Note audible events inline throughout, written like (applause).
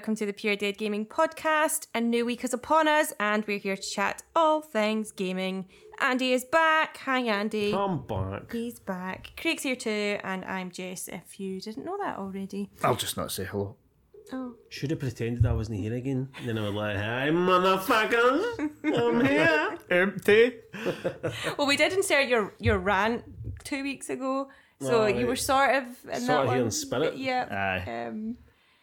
Welcome to the Pure Dead Gaming Podcast. A new week is upon us, and we're here to chat all things gaming. Andy is back. Hi, Andy. I'm back. He's back. Craig's here too, and I'm Jess. If you didn't know that already. I'll just not say hello. Oh, Should have pretended I wasn't here again. Then I was like, "Hi, motherfuckers, I'm (laughs) here." Empty. well, we did insert your your rant two weeks ago, so Oh, you were sort of in Sort that of here one. in spirit. Yeah. Aye. Um,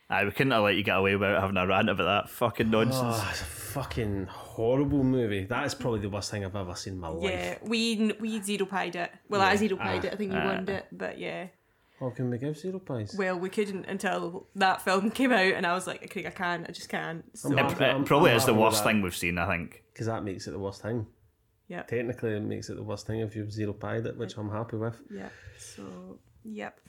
Aye, we couldn't have let you get away without having a rant about that fucking nonsense. Oh, it's a fucking horrible movie. That is probably the worst thing I've ever seen in my life. yeah, we we zero pied it. Well, I Yeah. zero pied Ah. it. I think you Ah. won it, but yeah. How can we give zero pies? Well, we couldn't until that film (laughs) came out, and I was like, Craig, I can't, I just can't. So, I'm it, it probably I'm is the worst thing we've seen, I think. Because that makes it the worst thing. yeah, Technically, it makes it the worst thing if you've zero pied it, which I'm happy with. yeah. So, yep.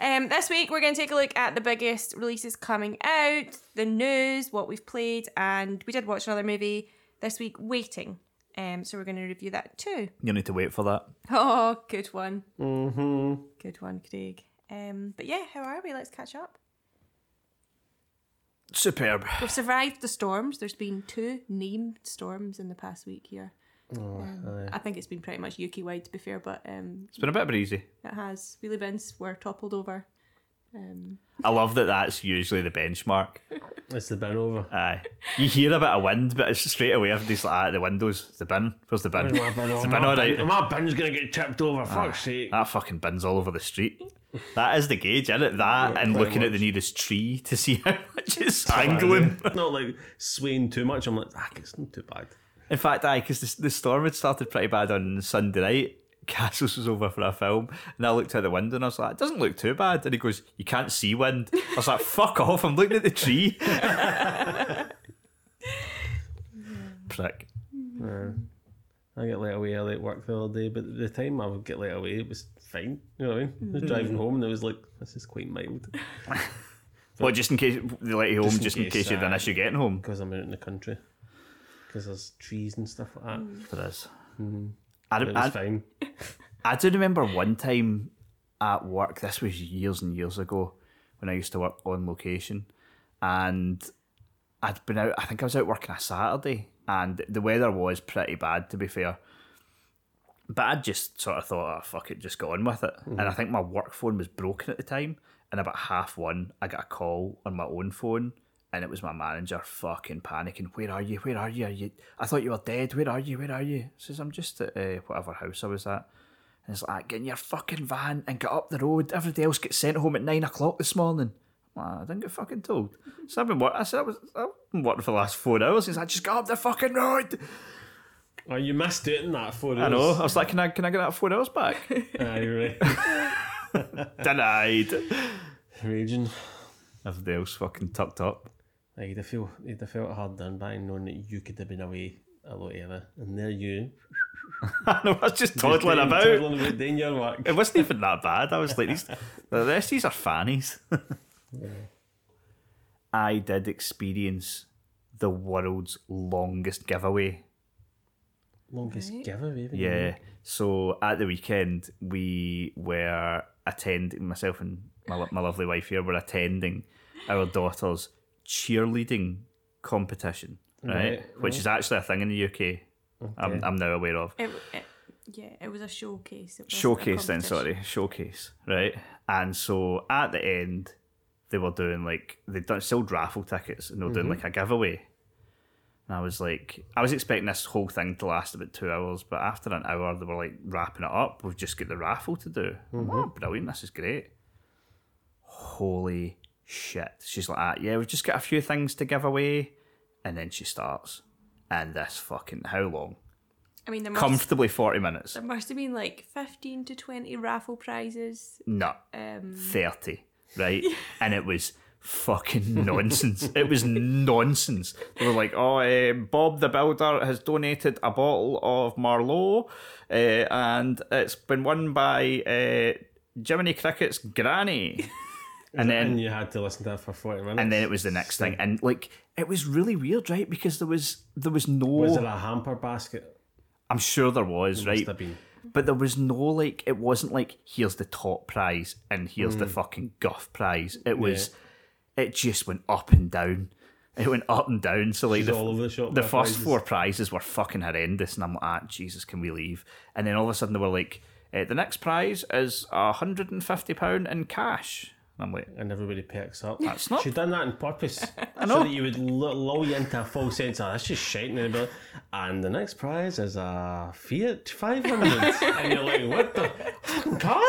Um, this week we're going to take a look at the biggest releases coming out, the news, what we've played, and we did watch another movie this week, Waiting. Um, so we're going to review that too. You'll need to wait for that. Oh, good one, Mm-hmm. good one, Craig. Um, but yeah, how are we? Let's catch up. Superb. We've survived the storms. There's been two named storms in the past week here. Um, I think it's been pretty much UK wide to be fair, but um, It's been a bit breezy. it has. Wheelie bins were toppled over. Um, I love that that's usually the benchmark. (laughs) It's the bin over. Aye. You hear a bit of wind, but it's straight away everybody's like, ah, the windows, the bin. Where's the bin? My bin, the bin alright? bin- my bin's gonna get tipped over. Fuck's sake. That fucking bin's all over the street. That is the gauge, isn't it? That Yeah, and pretty looking at the nearest tree to see (laughs) how much it's angling. Not like swaying too much. I'm like, ah, it's not too bad. In fact, I because the, the storm had started pretty bad on Sunday night. (laughs) Castles was over for a film, and I looked out the window and I was like, "It doesn't look too bad." And he goes, "You can't see wind." I was like, (laughs) "Fuck off! I'm looking at the tree." (laughs) Prick. Uh, I get let away early at work the other day, but the time I would get let away, it was fine. You know what I mean? I was driving home and it was like, this is quite mild Well, just in case they let you home, Just just in in, case, you had an issue getting home. because I'm out in the country. Because there's trees and stuff like that. For this, Mm-hmm. I, It was I, fine. (laughs) I do remember one time at work. This was years and years ago when I used to work on location, and I'd been out. I think I was out working a Saturday, and the weather was pretty bad to be fair. But I just sort of thought, oh fuck it, just got on with it. And I think my work phone was broken at the time. And about half one, I got a call on my own phone, and it was my manager fucking panicking. Where are you? Where are you? Are you? I thought you were dead. Where are you? Where are you? Says I'm just at uh, whatever house I was at. And it's like, get in your fucking van and get up the road. Everybody else gets sent home at nine o'clock this morning. Well, I didn't get fucking told. So I've been working. I said I was I've been working for the last four hours. He's like, just get up the fucking road. Oh, you missed it in that photo. I know. I was like, can I can I get that four hours back? (laughs) Aye, right. (laughs) Denied. Raging. Everybody else fucking tucked up. Like, you'd have feel, you'd have felt hard done by knowing that you could have been away a lot earlier. And there you. (laughs) I know. I was just toddling about. Toddling about doing your work. It wasn't even that bad. I was like, these, (laughs) the rest of these are fannies. I did experience the world's longest giveaway. Longest Right. giveaway. even. Yeah. So at the weekend, we were attending, myself and my, my lovely wife here were attending our daughter's cheerleading competition, right? Right, Which is actually a thing in the UK. I'm, I'm now aware of. it, it, yeah, it was a showcase. It showcase then sorry showcase right and so at the end they were doing like they'd done sold raffle tickets and they were doing mm-hmm. like a giveaway And I was like, I was expecting this whole thing to last about two hours, but after an hour, they were like wrapping it up. We've just got the raffle to do. I'm like, Oh, brilliant! This is great. Holy shit! She's like, ah, yeah, we've just got a few things to give away, and then she starts, and this fucking how long? I mean, there must, Comfortably forty minutes. there must have been like 15 to 20 raffle prizes. No, Um, 30, right? (laughs) and it was fucking nonsense. it was nonsense. They were like, oh, uh, Bob the Builder has donated a bottle of Marlowe, uh, and it's been won by uh, Jiminy Cricket's granny. (laughs) and then and you had to listen to that for forty minutes. and then it was the next thing, and like it was really weird, right? Because there was there was no. was there a hamper basket? I'm sure there was, right? Must have been. But there was no like it wasn't like here's the top prize and here's Hmm. the fucking guff prize. It was it just went up and down. It went up and down. So like She's the, all over the shop the first prizes. four prizes were fucking horrendous, and I'm like, ah, Jesus, can we leave? And then all of a sudden they were like, eh, the next prize is a hundred and fifty pound in cash. And I'm like, and everybody perks up. That's not- She done that on purpose. (laughs) I know. So that you would lu- lull you into a false sense of that's just shite. And, the next prize is a Fiat 500. (laughs) and you're like, what the fucking car?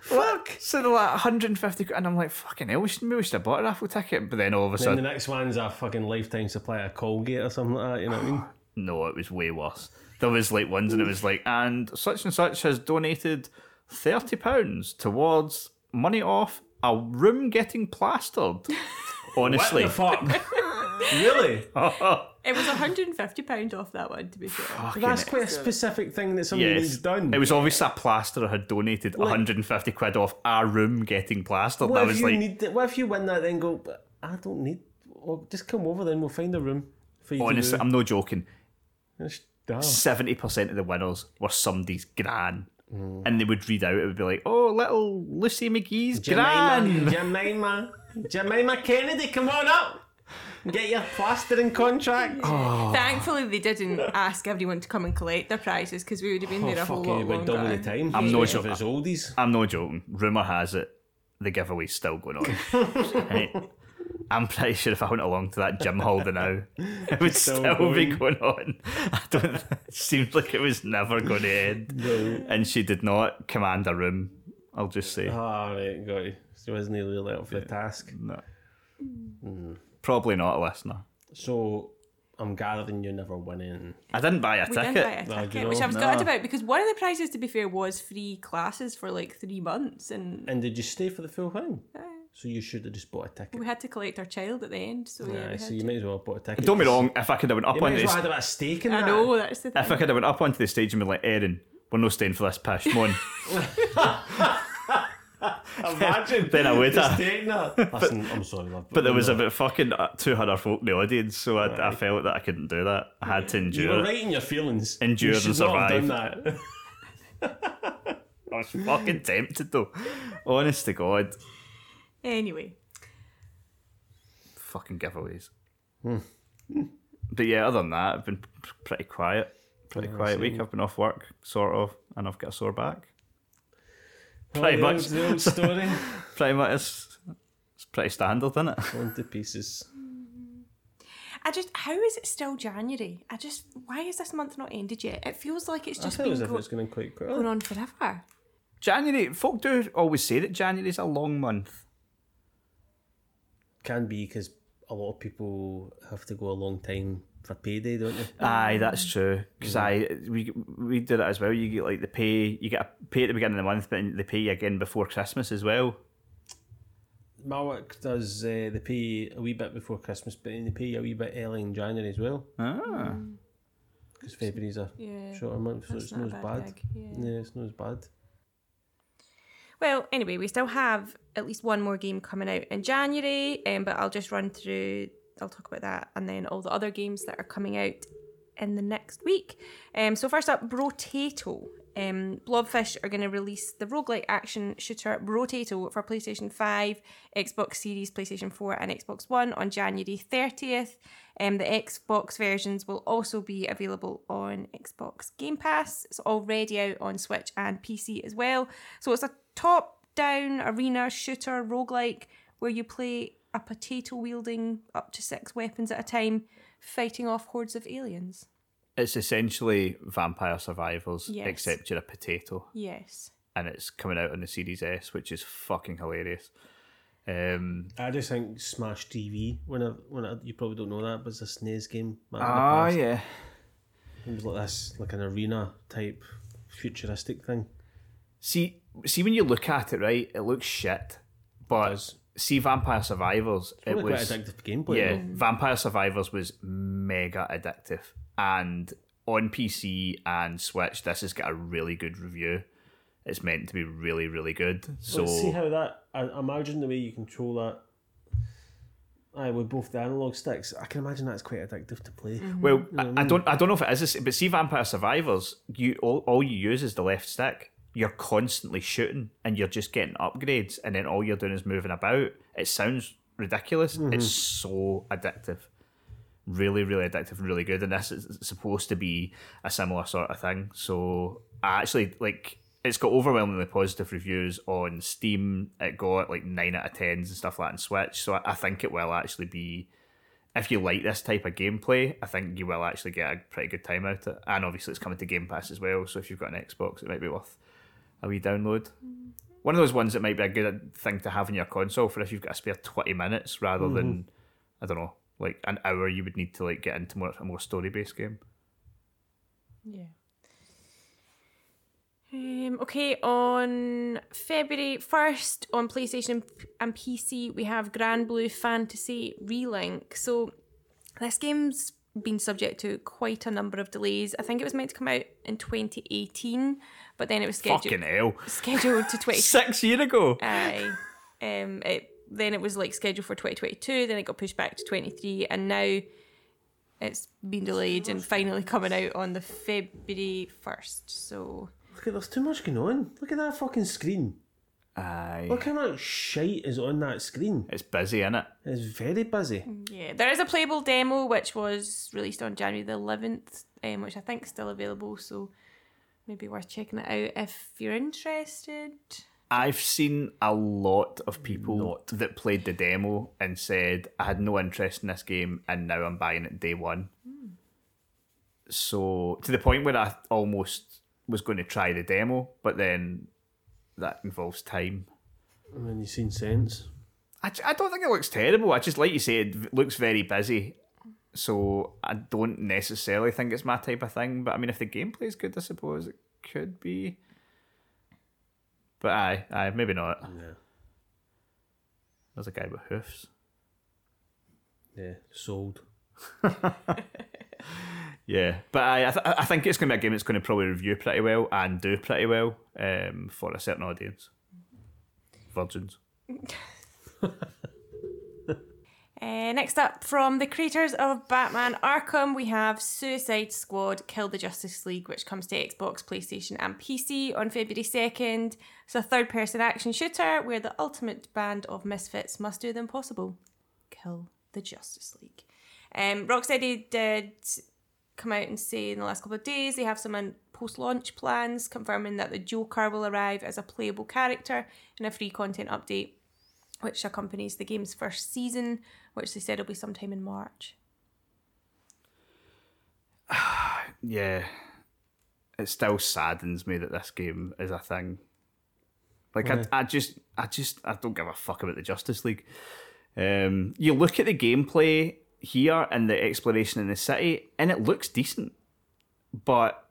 Fuck. so they're like 150, and I'm like, fucking hell, we should maybe we should have bought a raffle ticket. But then all of a Then sudden, the next one's a fucking lifetime supply of Colgate or something like that. You know what I mean? (sighs) No, it was way worse. There was like ones, and it was like, and such and such has donated thirty pounds towards money off a room getting plastered. (laughs) Honestly, What the fuck? (laughs) really? (laughs) it was 150 pound off that one, to be fair. Fucking- That's quite a specific thing that somebody yes, needs done. it was obviously a plasterer had donated 150 quid off a room getting plastered. What I if was you like, need? What if you win that? Then go. But I don't need. Well, just come over. Then we'll find a room for you. honestly, to I'm no joking. do. It's dumb. Seventy percent of the winners were somebody's gran. Mm. And they would read out, it would be like, "Oh, little Lucy McGee's gran." Jemima, Jemima, Jemima Kennedy, come on up. Get your plastering contract. Oh. Thankfully, they didn't ask everyone to come and collect their prizes because we would have been there a whole Oh, lot it would longer. double the time. I'm no Especially joke- if it's oldies. I'm not joking. Rumor has it the giveaway's still going on. (laughs) Right? I'm pretty sure if I went along to that gym holder now, (laughs) it would Still still, be going. going on. (laughs) I don't. It seemed like it was never going to end, (laughs) and she did not command a room. I'll just say Ah, right, got you. She wasn't really up for the task. no. Probably not a listener. So I'm gathering you never winning. I didn't buy a We ticket. didn't buy a No, do ticket, you which? I was gutted about because one of the prizes, to be fair, was free classes for like three months, and And did you stay for the full thing? So you should have just bought a ticket. we had to collect our child at the end. So yeah, Yeah, so had you to. might as well have bought a ticket. Don't be wrong. If I could have went up You might onto as the well had a stake in I that. know that's the thing. if I could have went up onto the stage and been like, Erin, we're not staying for this pish, come on. Imagine. (laughs) Then I would have. taking that. (laughs) Listen, I'm sorry, love. But there was about fucking uh, 200 folk in the audience, so I, I felt that I couldn't do that. I had to You endure were it. right in your feelings. Endure you and should not have survive. done that. (laughs) I was fucking tempted though. Honest to God. Anyway, Fucking giveaways. Hmm. But yeah, other than that, I've been p- pretty quiet. Pretty quiet week. I've been off work, sort of, and I've got a sore back. Oh, pretty Oh, the much. old- the old story. (laughs) Pretty much. It's, it's pretty standard, isn't it? Gone to pieces. I just how is it still January? I just why is this month not ended yet? It feels like it's I just felt been as if go- it's going quite quickly. going on forever. January, folk do always say that January's a long month. Can be because a lot of people have to go a long time for payday, don't they? Aye, that's true. Because I we we did it as well. You get like the pay, you get a pay at the beginning of the month, but they pay you again before Christmas as well. My work does uh, they pay a wee bit before Christmas, but then they pay you a wee bit early in January as well. Ah, Because February's a Yeah. shorter month, so it's not not as bad bad. yeah. Yeah, it's not as bad. Well, anyway, we still have at least one more game coming out in January, um, but I'll just run through. I'll talk about that and then all the other games that are coming out in the next week. Um, so first up, Brotato. Um, Blobfish are going to release the roguelike action shooter Brotato for PlayStation 5, Xbox Series, PlayStation 4, and Xbox One on January 30th. Um, the Xbox versions will also be available on Xbox Game Pass. It's already out on Switch and PC as well. So it's a top down arena shooter roguelike where you play a potato wielding up to six weapons at a time fighting off hordes of aliens. It's essentially Vampire Survivors, Yes. except you're a potato, Yes. and it's coming out on the Series S, which is fucking hilarious. Um, I just think Smash TV. When I, when I, you probably don't know that, but it's a SNES game. back in the ah, past. yeah. It was like this, like an arena type futuristic thing. See, see when you look at it, right, it looks shit. But does. see, Vampire Survivors, it was quite addictive gameplay. yeah, though. Vampire Survivors was mega addictive, and on PC and Switch, this has got a really good review. It's meant to be really, really good. So Let's see how that. I imagine the way you control that. Aye, with both the analog sticks, I can imagine that's quite addictive to play. Mm-hmm. Well, I, I don't, I don't know if it is, but see, Vampire Survivors, you all, all you use is the left stick. You're constantly shooting, and you're just getting upgrades, and then all you're doing is moving about. It sounds ridiculous. Mm-hmm. It's so addictive, really, really addictive, and really good. And this is supposed to be a similar sort of thing. So I actually like. It's got overwhelmingly positive reviews on Steam. It got like nine out of tens and stuff like that on Switch. So I, I think it will actually be if you like this type of gameplay, I think you will actually get a pretty good time out of it. And obviously, it's coming to Game Pass as well. So if you've got an Xbox, it might be worth a wee download. One of those ones that might be a good thing to have in your console for if you've got a spare twenty minutes rather than I don't know, like an hour you would need to like get into more a more story based game. Yeah. Um, okay, on February 1st on PlayStation and PC, we have Granblue Fantasy Relink. So, this game's been subject to quite a number of delays. I think it was meant to come out in 2018, but then it was scheduled, Fucking hell! scheduled to 20. (laughs) Six year ago. Aye. Um, it, then it was like scheduled for 2022, then it got pushed back to 23, and now it's been delayed and finally coming out on the February 1st. So. Look at there's too much going on. Look at that fucking screen. Aye, Look how much shite is on that screen. it's busy, innit? It's very busy. Yeah, there is a playable demo which was released on January the 11th, um, which I think is still available, so maybe worth checking it out if you're interested. I've seen a lot of people that played the demo and said I had no interest in this game and now I'm buying it day one. So to the point where I almost was going to try the demo, but then that involves time. And then you've seen sense. I don't think it looks terrible. I just like you said, it looks very busy. So I don't necessarily think it's my type of thing. But I mean, if the gameplay is good, I suppose it could be. But aye, aye, maybe not. Yeah. There's a guy with hoofs. Yeah, sold. (laughs) Yeah, but I I, th- I think it's going to be a game that's going to probably review pretty well and do pretty well um, for a certain audience. Virgins. (laughs) Uh, next up, from the creators of Batman Arkham, we have Suicide Squad Kill the Justice League, which comes to Xbox, PlayStation, and PC on February 2nd. It's a third person action shooter where the ultimate band of misfits must do the impossible kill the Justice League. Um, Rocksteady did come out and say in the last couple of days they have some post launch plans confirming that the Joker will arrive as a playable character in a free content update which accompanies the game's first season, which they said will be sometime in March. (sighs) Yeah, it still saddens me that this game is a thing. Like I, I just, I just, I don't give a fuck about the Justice League. Um, you look at the gameplay here and the exploration in the city, and it looks decent, but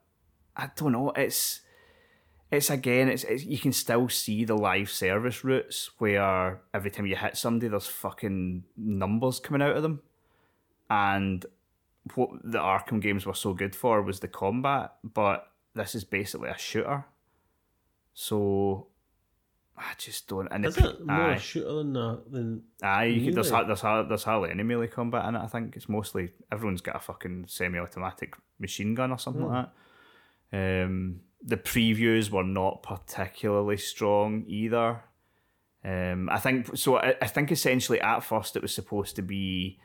I don't know. It's, it's again, it's, it's you can still see the live service routes where every time you hit somebody, there's fucking numbers coming out of them, and what the Arkham games were so good for was the combat, but this is basically a shooter. So I just don't. And Is it, more aye, a shooter than that? Than aye, you could, there's, there's, there's hardly any melee combat in it. I think it's mostly everyone's got a fucking semi-automatic machine gun or something like that. Um, the previews were not particularly strong either. Um, I think so. I, I think essentially at first it was supposed to be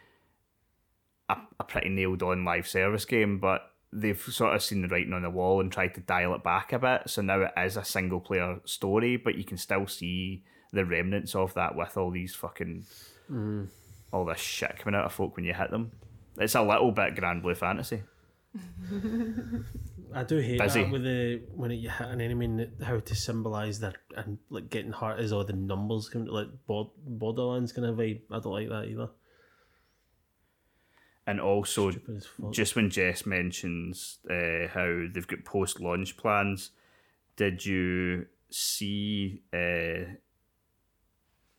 a, a pretty nailed on live service game, but they've sort of seen the writing on the wall and tried to dial it back a bit. So now it is a single player story, but you can still see the remnants of that with all these fucking all this shit coming out of folk when you hit them. It's a little bit Granblue Fantasy. (laughs) I do hate Busy. that with the when you hit an enemy and how to symbolise their and like getting hurt is all the numbers coming like Bod- Borderlands kind of vibe. I don't like that either. And also, Stupid as fuck. just when Jess mentions uh, how they've got post launch plans, did you see uh,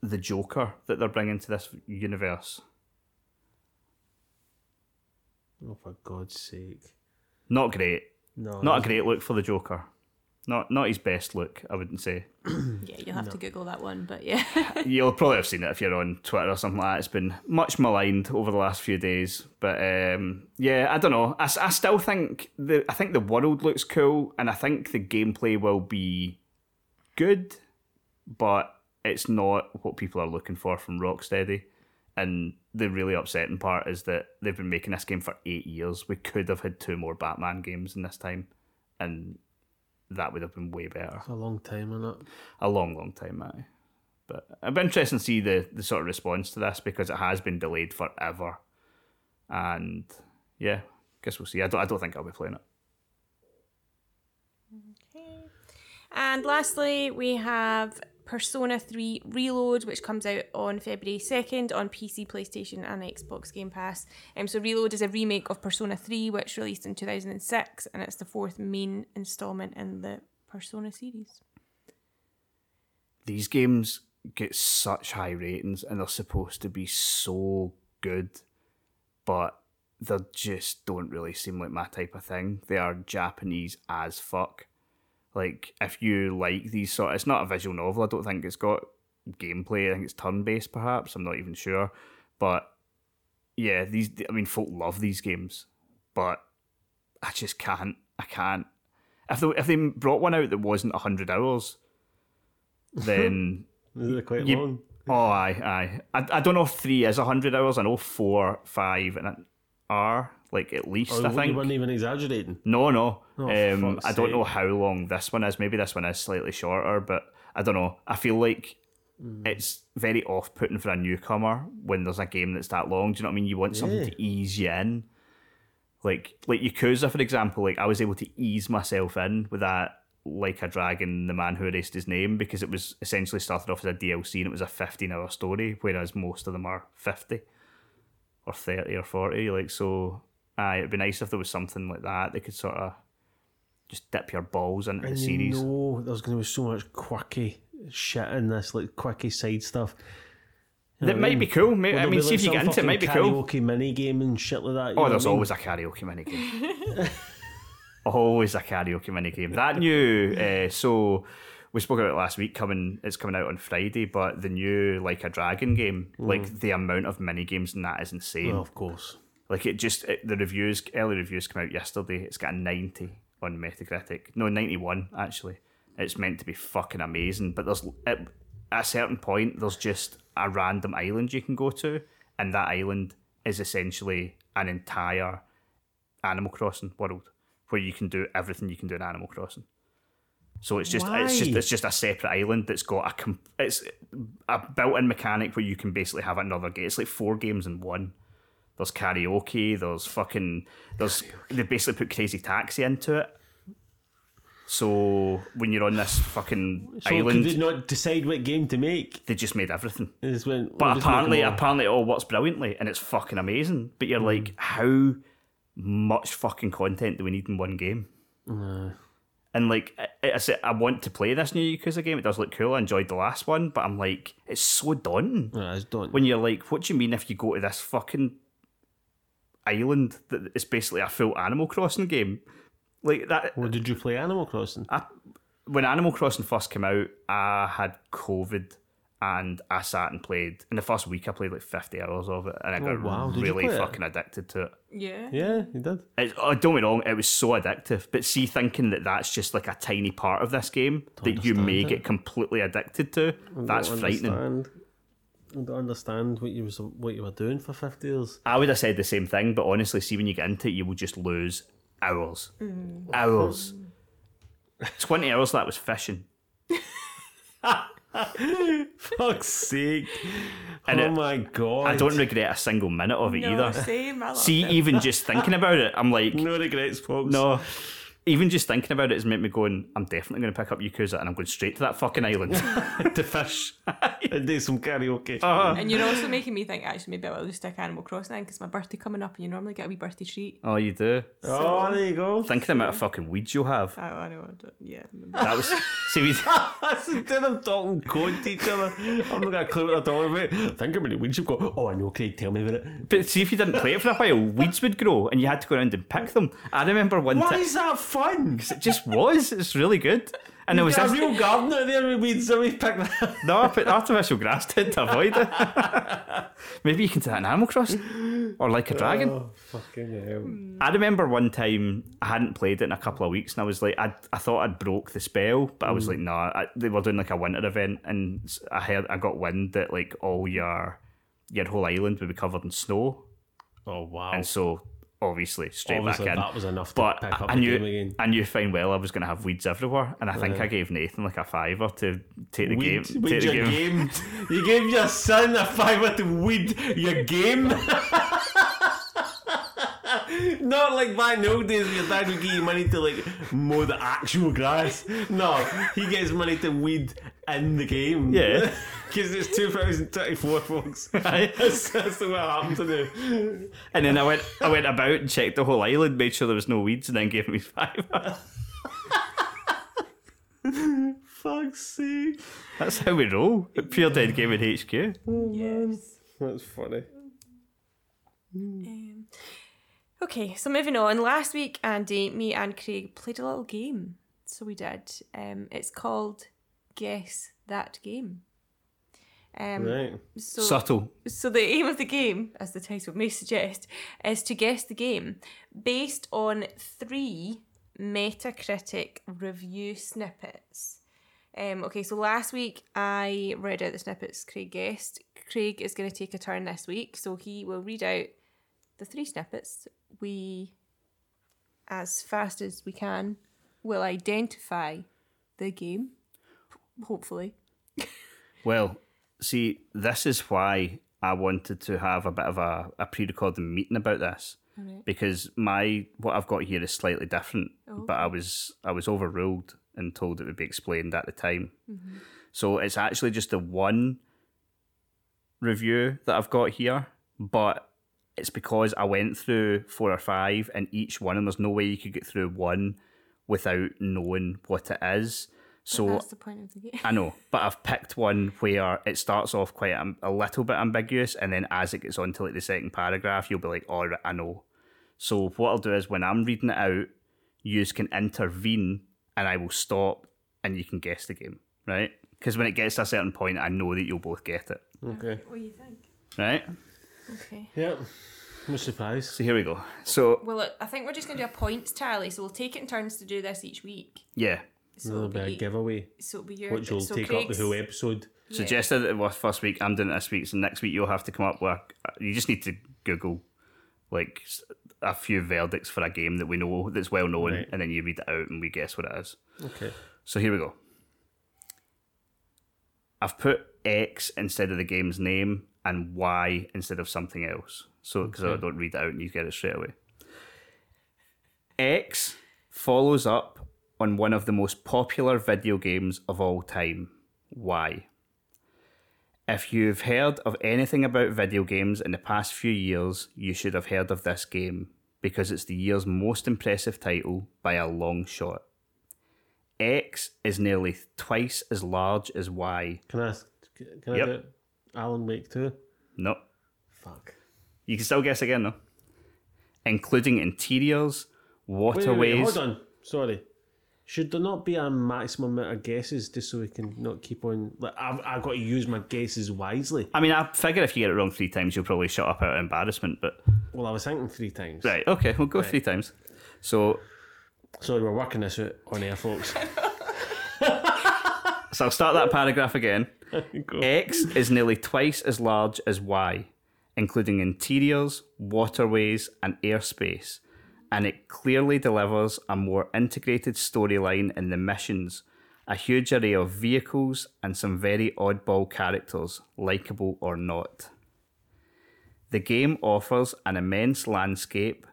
the Joker that they're bringing to this universe? Oh, for God's sake! Not great. No, Not a great look for the Joker. Not not his best look, I wouldn't say. (clears throat) Yeah, you'll have to Google that one, but yeah. (laughs) (laughs) You'll probably have seen it if you're on Twitter or something like that. It's been much maligned over the last few days, but um, yeah, I don't know. I still think the I think the world looks cool, and I think the gameplay will be good, but it's not what people are looking for from Rocksteady. And the really upsetting part is that they've been making this game for eight years. We could have had two more Batman games in this time, and that would have been way better a long time in it. a long, long time, aye. But it'd be interesting to see the, the sort of response to this because it has been delayed forever. And yeah, guess we'll see. I don't, I don't think I'll be playing it. Okay. And lastly, we have Persona 3 Reload, which comes out on February 2nd on PC, PlayStation, and Xbox Game Pass. Um, so, Reload is a remake of Persona 3, which released in 2006, and it's the fourth main installment in the Persona series. These games get such high ratings and they're supposed to be so good, but they just don't really seem like my type of thing. They are Japanese as fuck. Like, if you like these sort it's not a visual novel, I don't think it's got gameplay. I think it's turn based, perhaps. I'm not even sure. But yeah, these, I mean, folk love these games, but I just can't. I can't. If they, if they brought one out that wasn't 100 hours, (laughs) then Is it quite You- long? Oh, aye, aye. I, I don't know if three is 100 hours. I know four, five, and are, like, at least, Oh, I think. you weren't even exaggerating. No, no. Oh, um, I don't know how long this one is. Maybe this one is slightly shorter, but I don't know. I feel like Hmm. it's very off putting for a newcomer when there's a game that's that long. Do you know what I mean? You want something Yeah. to ease you in. Like like Yakuza, for example, like I was able to ease myself in with that like a dragon, the man who erased his name, because it was essentially started off as a DLC and it was a fifteen hour story, whereas most of them are fifty or thirty or forty. Like so aye, it'd be nice if there was something like that. They could sort of just dip your balls into And the series. know there's going to be so much quirky shit in this, like quirky side stuff. You know That might mean? be cool. Will I mean, see if you get into it, might be cool. Karaoke mini game and shit like that. Oh, there's mean? always a karaoke minigame. (laughs) always a karaoke minigame. That new, uh, so we spoke about it last week. Coming, it's coming out on Friday. But the new like a dragon game, like mm. the amount of mini games in that is insane. Well, of course. Like it just it, the reviews, early reviews came out yesterday. It's got a ninety on Metacritic. No, ninety one actually. It's meant to be fucking amazing, but there's at a certain point there's just a random island you can go to, and that island is essentially an entire Animal Crossing world where you can do everything you can do in Animal Crossing. So it's just it's just it's just a separate island that's got a com- it's a built-in mechanic where you can basically have another game. It's like four games in one. There's karaoke. There's fucking. There's they basically put Crazy Taxi into it. So when you're on this fucking So island, they not decide what game to make? they just made everything. They just went, But just apparently, apparently, it all works brilliantly, and it's fucking amazing. But you're hmm. like, how much fucking content do we need in one game? And like, I, I said, I want to play this new Yakuza game. It does look cool. I enjoyed the last one, but I'm like, it's so daunting. Yeah, it's done. When you're like, what do you mean if you go to this fucking island that is basically a full Animal Crossing game? Like that. Well, did you play Animal Crossing? when Animal Crossing first came out, I had COVID and I sat and played. In the first week, I played like 50 hours of it and I oh, got Oh, wow. Really play it? fucking addicted to it. Yeah. Yeah, you did. it. Oh, don't get me wrong, it was so addictive. But see, thinking that that's just like a tiny part of this game that you may it. get completely addicted to, that's frightening. understand. I don't understand what you was what you were doing for fifty years. I would have said the same thing, but honestly, see, when you get into it, you will just lose hours. Mm. Hours. 20 hours that was fishing. (laughs) (laughs) fuck's sake. And oh it- my god. I don't regret a single minute of it No, either. same. I love See, it. even just (laughs) thinking about it, I'm like, No regrets, folks. no. Even just thinking about it has made me going, I'm definitely going to pick up Yakuza and I'm going straight to that fucking island (laughs) to fish. (laughs) And do some karaoke. Uh-huh. And you're also making me think actually maybe I'll just stick Animal Crossing in because my birthday coming up and you normally get a wee birthday treat. Oh, you do? oh, there you go. Think of the amount of fucking weeds you'll have. Oh, I know. I don't- Yeah. That was. See, we, (laughs) That's instead of talking code to each other. I'm not got a clue what they're talking about. Think how many weeds you've got. Oh, I know, Craig, tell me about it. but see, if you didn't play it for a while, weeds would grow and you had to go around and pick them. I remember one Why time. is that fun? It just was. It's really good. And there was a real garden out there with weeds, so we picked that. no, I put artificial grass (laughs) in to avoid it. (laughs) Maybe you can do that in Animal Crossing or like a dragon. Oh, fucking hell. I remember one time I hadn't played it in a couple of weeks, and I was like, I, I thought I'd broke the spell, but I was mm. like, nah. I, they were doing like a winter event, and I heard I got wind that like all your your whole island would be covered in snow, Oh, wow. and so obviously straight Obviously, back in. that was enough to but I knew game again. I knew fine well I was going to have weeds everywhere, and I think I gave Nathan like a fiver to take the Weed, game. weed Take the your game. game. you gave your son a fiver to weed your game. (laughs) Not like back in the old days, where your dad would give you money to like mow the actual grass. No, he gets money to weed in the game. Yeah. (laughs) because it's 2024, folks. (laughs) (laughs) that's, that's what happened to do. And then I went I went about and checked the whole island, made sure there was no weeds, and then gave me five. fiver. Fuck's sake. That's how we roll at Pure Dead Gaming HQ. Oh, Yes. That's funny. Um, okay, so moving on. Last week, Andy, me, and Craig played a little game. So we did. Um, it's called Guess That Game. Um, Right. so, Subtle. so the aim of the game, as the title may suggest, is to guess the game based on three Metacritic review snippets. Um, okay, so last week I read out the snippets Craig guessed. Craig is going to take a turn this week, so he will read out the three snippets. We, as fast as we can, will identify the game. Hopefully. Well, see, this is why I wanted to have a bit of a, a pre-recorded meeting about this. Because my what I've got here is slightly different, oh. but I was I was overruled and told it would be explained at the time. Mm-hmm. So it's actually just the one review that I've got here, but it's because I went through four or five, and each one, and there's no way you could get through one without knowing what it is. So That's the point of the game. I know, but I've (laughs) picked one where it starts off quite a, a little bit ambiguous, and then as it gets on to like the second paragraph, you'll be like, "All right, I know." So what I'll do is when I'm reading it out, you can intervene, and I will stop, and you can guess the game, right? Because when it gets to a certain point, I know that you'll both get it, Okay. What do you think? right? Okay. Yep. I'm surprised. So here we go. So Well, look, I think we're just going to do a points tally, so we'll take it in turns to do this each week. yeah, So Another it'll bit be, of giveaway, so it'll be your which will so take up the whole episode. suggested that it was first week. I'm doing it this week, so next week you'll have to come up with. You just need to Google like a few verdicts for a game that we know that's well known, Right. and then you read it out and we guess what it is. Okay. So here we go. I've put X instead of the game's name and Y instead of something else. So because I don't read it out and you get it straight away. X follows up on one of the most popular video games of all time. Why? If you've heard of anything about video games in the past few years, you should have heard of this game because it's the year's most impressive title by a long shot. X is nearly twice as large as Y. Can I? ask- Can I Yep. do? Alan Wake 2. No, Fuck. you can still guess again though. Including interiors, Wait, wait, wait, waterways. hold on. Sorry. Should there not be a maximum amount of guesses just so we can not keep on? Like, I've, I've got to use my guesses wisely. I mean, I figure if you get it wrong three times, you'll probably shut up out of embarrassment. But Well, I was thinking three times. right, okay, we'll go three times. So, Sorry, we're working this out on air, folks. (laughs) so I'll start that paragraph again. (laughs) Go. X is nearly twice as large as Y, including interiors, waterways, and airspace, and it clearly delivers a more integrated storyline in the missions, a huge array of vehicles, and some very oddball characters, likable or not. The game offers an immense landscape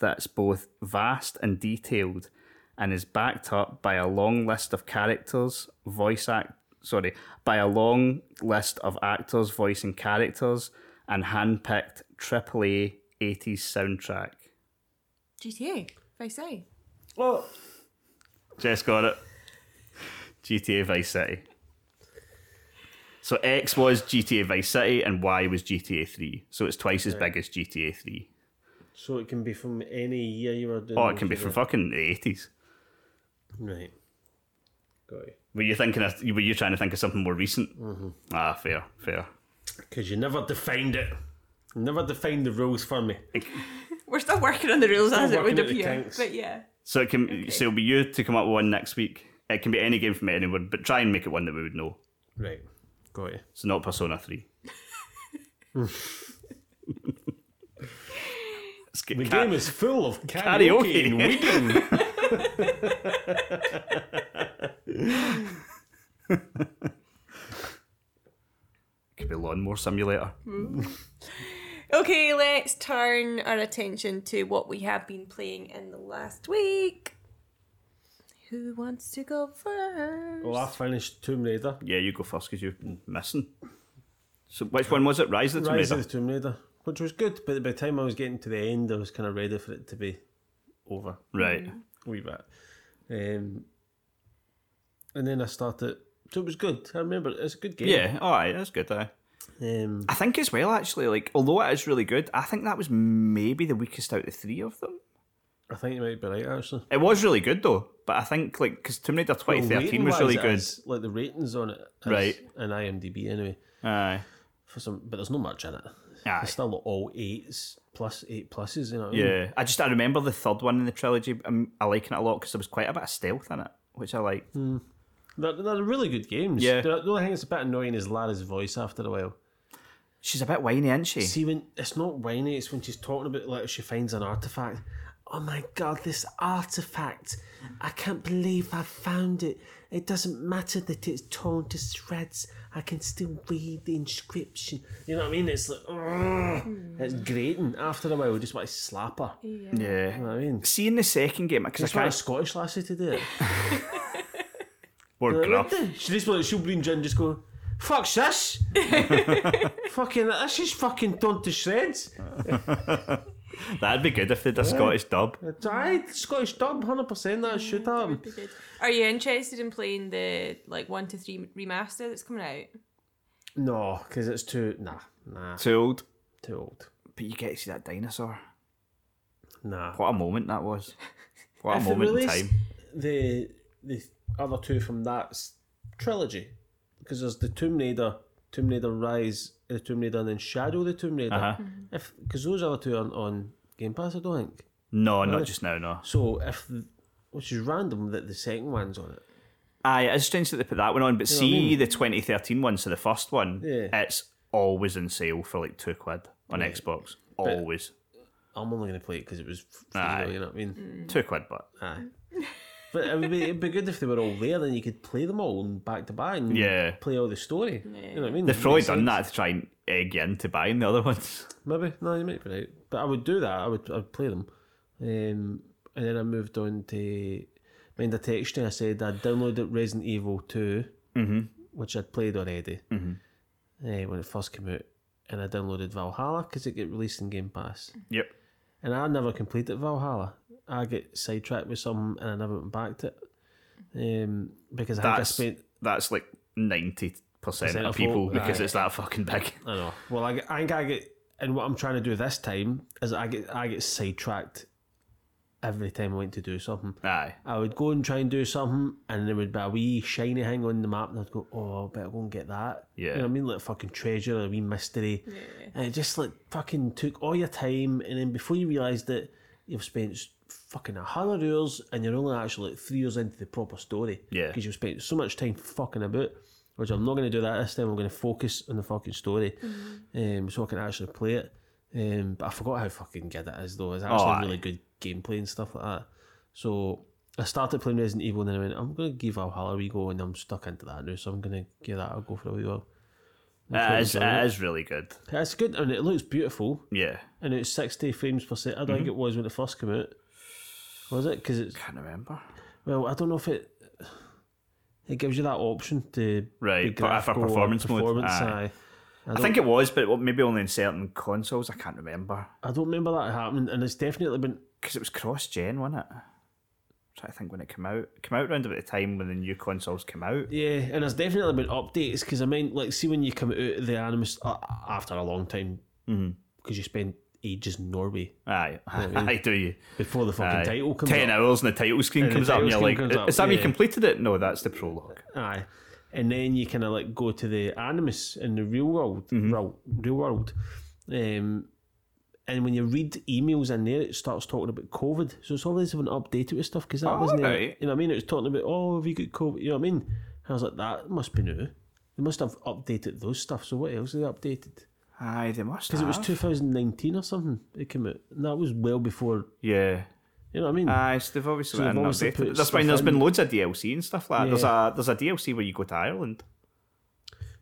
that's both vast and detailed and is backed up by a long list of characters, voice act sorry, by a long list of actors voicing characters and hand-picked AAA 80s soundtrack. GTA, Vice City. Well, Jess got it. GTA Vice City. So X was GTA Vice City and Y was GTA 3. So it's twice as big as GTA 3. so it can be from any year you were doing. Oh, it can be the from fucking the 80s. Right. Got you. Were you thinking of, were you trying to think of something more recent? Ah, fair, fair. Because you never defined it. You never defined the rules for me. We're still working on the rules as it would appear. But yeah. So it can so it'll be you to come up with one next week. It can be any game from anyone, but try and make it one that we would know. Right. Got you. So not Persona 3. (laughs) Let's get The ca- game is full of karaoke, Karaoke. and wigging. (laughs) could be Lawnmower Simulator. (laughs) Okay, let's turn our attention to what we have been playing in the last week. Who wants to go first? well, I finished Tomb Raider. Yeah, you go first because you've been missing. So which one was it? Rise of the Tomb Rise Raider? of the Tomb Raider, which was good, but by the time I was getting to the end, I was kind of ready for it to be over. Right. A wee bit. Um, and then I started. So it was good. I remember it's a good game. Yeah, alright, that's good. Aye. Um, I think as well, actually, like although it is really good, I think that was maybe the weakest out of the three of them. I think you might be right actually. It was really good though, but I think like because Tomb Raider 2013 was really good. is, like the ratings on it, is Right. And IMDb anyway. Aye, For some, but there's no much in it. aye. It's still all eights plus eight pluses. You know. What I mean? Yeah, I just I remember the third one in the trilogy. I'm, I liking it a lot because there was quite a bit of stealth in it, which I liked. They're, they're really good games. Yeah. The, the only thing that's a bit annoying is Lara's voice after a while. She's a bit whiny, isn't she? See, when it's not whiny, it's when she's talking about like she finds an artifact. Oh my god, this artifact! I can't believe I found it. It doesn't matter that it's torn to shreds. I can still read the inscription. You know what I mean? It's like, ugh. Hmm. it's grating. After a while, we just want to slap her. You yeah. know what I mean? See in the second game because Just I want a. Scottish lassie to do it. (laughs) Or Like, gruff. what the- She just like she'll bring in just go. Fuck this! (laughs) fucking this is fucking torn to shreds. (laughs) That'd be good if they did a Scottish dub. It's Scottish dub, hundred percent. That should happen. Are you interested in playing the like one to three remaster that's coming out? No, because it's too nah, nah, Too old. too old. But you get to see that dinosaur. Nah. What a moment that was. What a If they moment in release time. The the other two from that trilogy, because there's the Tomb Raider, Tomb Raider Rise, uh, the Tomb Raider, and then Shadow the Tomb Raider. Uh-huh. If because those other two aren't on Game Pass, I don't think. No, not just now, no. So if which is random that the second one's on it. Aye, it's strange that they put that one on, but know what I see mean? the 2013 one, so the first one, Yeah. it's always on sale for like two quid on Xbox. Always. I'm only going to play it because it was free. Aye. You know what I mean? Two quid, but Aye. (laughs) But it would be it'd be good if they were all there, then you could play them all and back to back and Yeah. play all the story. You know what I mean? they've probably Makes done sense. that to try and egg you into buying the other ones. Maybe no, you might be right. But I would do that. I would I would play them, um, and then I moved on to mind the texture. I said I downloaded Resident Evil 2 which I'd played already uh, when it first came out, and I downloaded Valhalla because it got released in Game Pass. Yep. And I never completed Valhalla. I get sidetracked with something and I never went back to it. Um, because I think I That's spent. that's like 90% Percent of of people folk, because aye. it's that fucking big. (laughs) I know. Well, I, get- I think I get. And what I'm trying to do this time is I get I get sidetracked every time I went to do something. Aye. I would go and try and do something, and there would be a wee shiny thing on the map, and I'd go, "Oh, I better go and get that." Yeah. you know what I mean, like fucking treasure, a wee mystery, and it just like fucking took all your time, and then before you realised it, you've spent s- fucking a hundred hours, and you're only actually like three years into the proper story. Yeah. because you've spent so much time fucking about. Which I'm not going to do that this time. I'm going to focus on the fucking story, um, so I can actually play it. Um, but I forgot how fucking good it is, though. It's actually Oh, really good gameplay and stuff like that. So I started playing Resident Evil and then I went, I'm going to give Valhalla a wee go and I'm stuck into that now, so I'm going to give that a go for a wee while. It is, enjoying it it. is really good. It's good and it looks beautiful Yeah. and it's 60 frames per second. I don't Mm-hmm. think it was when it first came out. Was it? Because it's, Can't remember. well, I don't know if it it gives you that option to Right, but for or performance mode, performance, aye. aye. I think it was, but maybe only in certain consoles. I can't remember I don't remember that happening, and it's definitely been. because it was cross-gen, wasn't it? Trying to think when it came out. It came out around about the time when the new consoles came out. Yeah, and there's definitely been updates because I mean, like, see when you come out of the Animus uh, after a long time, because you spend ages Norway Aye, (laughs) I do you. before the fucking Aye. title comes Ten up. hours and the title screen And comes up, and you're like, up, "Is that when you completed it?" No, that's the prologue. Aye, and then you kind of like go to the Animus in the real world, Mm-hmm. real, real world, um, and when you read emails in there, it starts talking about COVID. So it's always been updated with stuff because that Oh, wasn't, there. right. you know what I mean? It was talking about oh, have you got COVID? You know what I mean? And I was like, that must be new. They must have updated those stuff. So what else have they updated? Aye, they must. Have. Because it was have. 2019 or something. It came out, and that was well before. Yeah. You know what I mean? Aye, so they've obviously So they've obviously put That's fine. stuff There's in. been loads of DLC and stuff like that. There's a there's a DLC where you go to Ireland.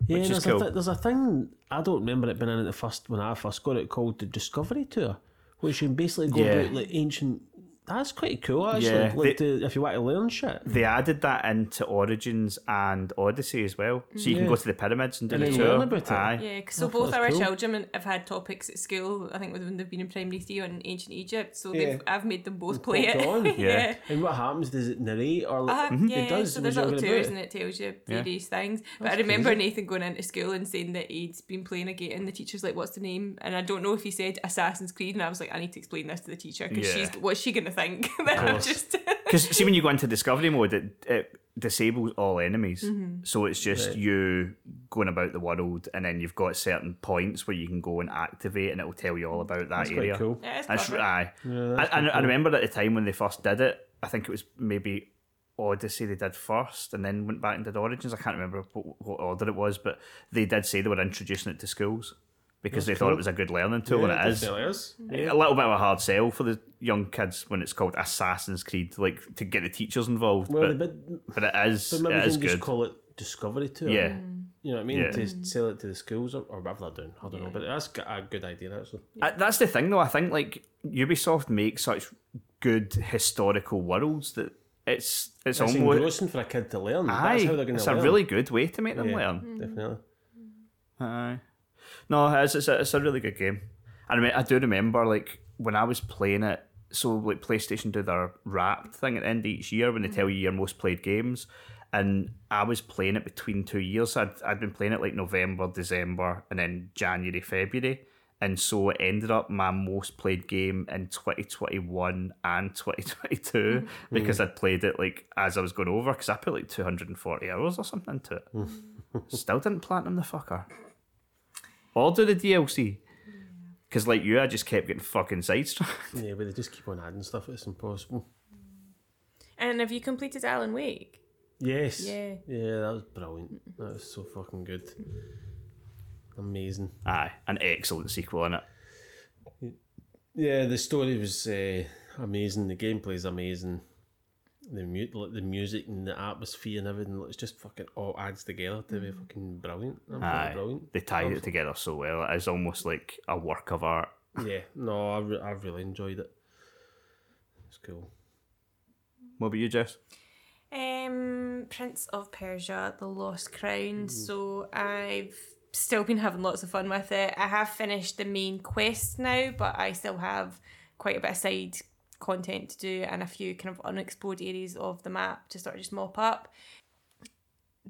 yeah, which is there's, cool. a th- there's a thing I don't remember it being in it the first when I first got it called the Discovery Tour, which you basically go Yeah. about like ancient. That's quite cool actually. Yeah, like they- to, if you want to learn shit. They added that into Origins and Odyssey as well, so you can go to the pyramids and do And the tour. learn about it. Aye. Yeah, 'cause so both our cool. children have had topics at school. I think when they've been in primary three on ancient Egypt, so Yeah. they've I've made them both play it. on. (laughs) Yeah. And what happens? Does it narrate or like, Uh, yeah, it does? so Was there's you little talking tours and it? it tells you Yeah. various things. But I remember crazy. Nathan going into school and saying that he'd been playing a game and the teacher's like, what's the name? And I don't know if he said Assassin's Creed and I was like, I need to explain this to the teacher because Yeah. she's what's she going to think? (laughs) that I'm course. just... Because see, when you go into discovery mode, it, it disables all enemies. Mm-hmm. So it's just Right. you going about the world, and then you've got certain points where you can go and activate, and it'll tell you all about that That's area. quite cool. yeah, it's That's, aye. Yeah, I, that's I, quite I cool. remember at the time when they first did it, I think it was maybe Odyssey they did first, and then went back and did Origins. I can't remember what, what order it was, but they did say they were introducing it to schools because That's they thought cool. it was a good learning tool, Yeah, and it is. definitely is. A little bit of a hard sell for the young kids when it's called Assassin's Creed, like to get the teachers involved. Well, but, but, but it is, but maybe it you can just good. call it Discovery Tour. Yeah. You know what I mean? Yeah. To sell it to the schools or, or whatever they're doing. I don't know. But that's a good idea, actually. Uh, That's the thing, though. I think like Ubisoft makes such good historical worlds that it's it's, It's almost engrossing for a kid to learn. aye. That's how they're going It's to a really good way to make them Yeah, learn. Definitely. Aye. No, it's, it's, a, it's a really good game. I mean, I do remember like when I was playing it. So like PlayStation do their Wrapped thing at the end of each year when they mm-hmm. tell you your most played games, and I was playing it between two years. I'd I'd been playing it like November, December, and then January, February. And so it ended up my most played game in 2021 and 2022 mm-hmm. because I'd played it like as I was going over because I put like 240 hours or something into it. Mm. Still didn't platinum the fucker. Or do the DLC. Because, like you, I just kept getting fucking sidetracked. Yeah, but they just keep on adding stuff. It's impossible. And have you completed Alan Wake? Yes. Yeah. Yeah, that was brilliant. That was so fucking good. Amazing. Aye, an excellent sequel in it. Yeah, the story was uh, amazing. The gameplay is amazing. The mu- like the music and the atmosphere and everything. It's just fucking all adds together to be fucking brilliant. Aye, brilliant. they tied it together so well. It is almost like a work of art. Yeah, no, I, re- I really enjoyed it. It's cool. What about you, Jess? Um, Prince of Persia: The Lost Crown. So I've still been having lots of fun with it. I have finished the main quest now, but I still have quite a bit of side content to do and a few kind of unexplored areas of the map to sort of just mop up.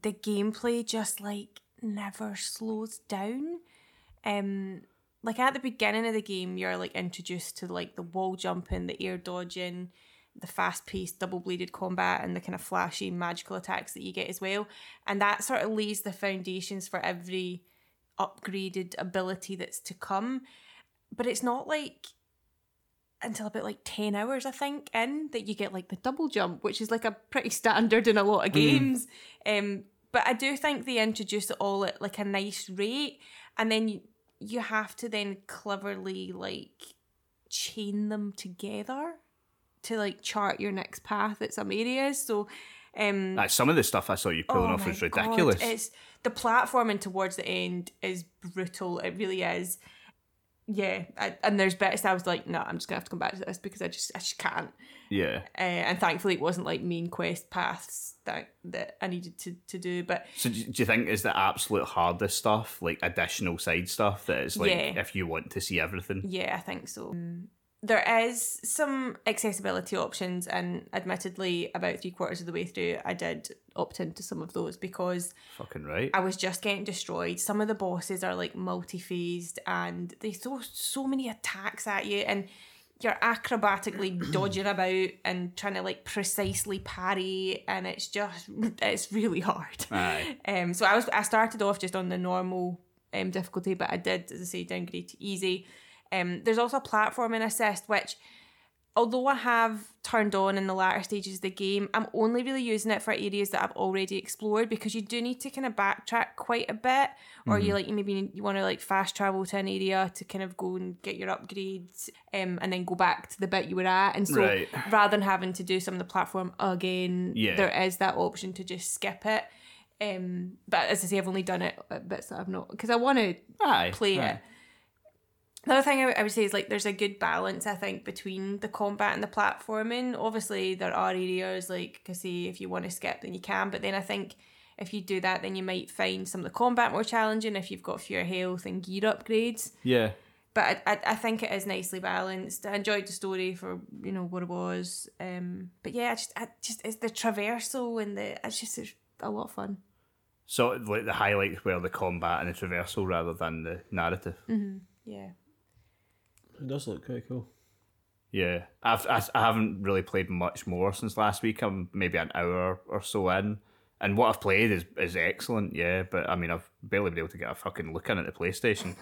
The gameplay just like never slows down. Um, like at the beginning of the game, you're like introduced to like the wall jumping, the air dodging, the fast paced double bladed combat, and the kind of flashy magical attacks that you get as well. And that sort of lays the foundations for every upgraded ability that's to come. But it's not like until about like 10 hours, I think, in that you get like the double jump, which is like a pretty standard in a lot of games. Um, but I do think they introduce it all at like a nice rate, and then you, you have to then cleverly like chain them together to like chart your next path at some areas. So um Like, some of the stuff I saw you pulling oh off was ridiculous. God, it's the platforming towards the end is brutal. It really is. Yeah, I, and there's bits I was like, no, I'm just gonna have to come back to this because I just I just can't. yeah. Uh, and thankfully, it wasn't like main quest paths that that I needed to, to do. But So do you think is the absolute hardest stuff like additional side stuff that is like Yeah. if you want to see everything? yeah, I think so. There is some accessibility options, and admittedly, about three quarters of the way through, I did opt into some of those because Fucking right. I was just getting destroyed. Some of the bosses are like multi-phased and they throw so many attacks at you and you're acrobatically (clears throat) dodging about and trying to like precisely parry and it's just it's really hard. Aye. (laughs) Um so I was I started off just on the normal um difficulty but I did as I say downgrade to easy. Um there's also a platforming assist which although I have turned on in the latter stages of the game, I'm only really using it for areas that I've already explored because you do need to kind of backtrack quite a bit, or you like you maybe you want to like fast travel to an area to kind of go and get your upgrades, um, and then go back to the bit you were at. And so Right. rather than having to do some of the platform again, Yeah. there is that option to just skip it. Um, but as I say, I've only done it at bits that I've not because I want to play aye. it. The other thing I, I would say is like there's a good balance I think between the combat and the platforming. Obviously there are areas like cause say if you want to skip then you can, but then I think if you do that then you might find some of the combat more challenging if you've got fewer health and gear upgrades. Yeah. But I, I, I think it is nicely balanced. I enjoyed the story for you know what it was. Um, but yeah, I just I just it's the traversal and the it's just it's a lot of fun. So like the highlights were the combat and the traversal rather than the narrative. Yeah. It does look quite cool. Yeah, I've I, I haven't really played much more since last week. I'm maybe an hour or so in, and what I've played is is excellent. Yeah, but I mean I've barely been able to get a fucking look in at the PlayStation,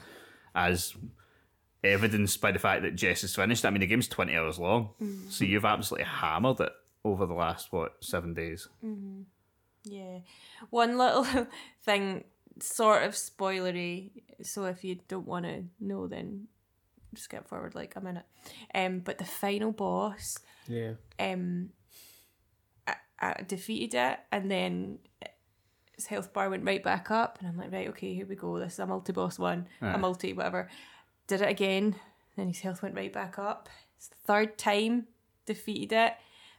as evidenced by the fact that Jess has finished. I mean the game's twenty hours long, so mm-hmm. you've absolutely hammered it over the last what seven days. Mm-hmm. Yeah. One little (laughs) thing, sort of spoilery. So if you don't want to know, then skip forward like a minute. Um, but the final boss, Yeah. um, I, I defeated it, and then his health bar went right back up, and I'm like, right, okay, here we go. This is a multi boss one, a multi whatever. Did it again, then his health went right back up. It's the third time defeated it.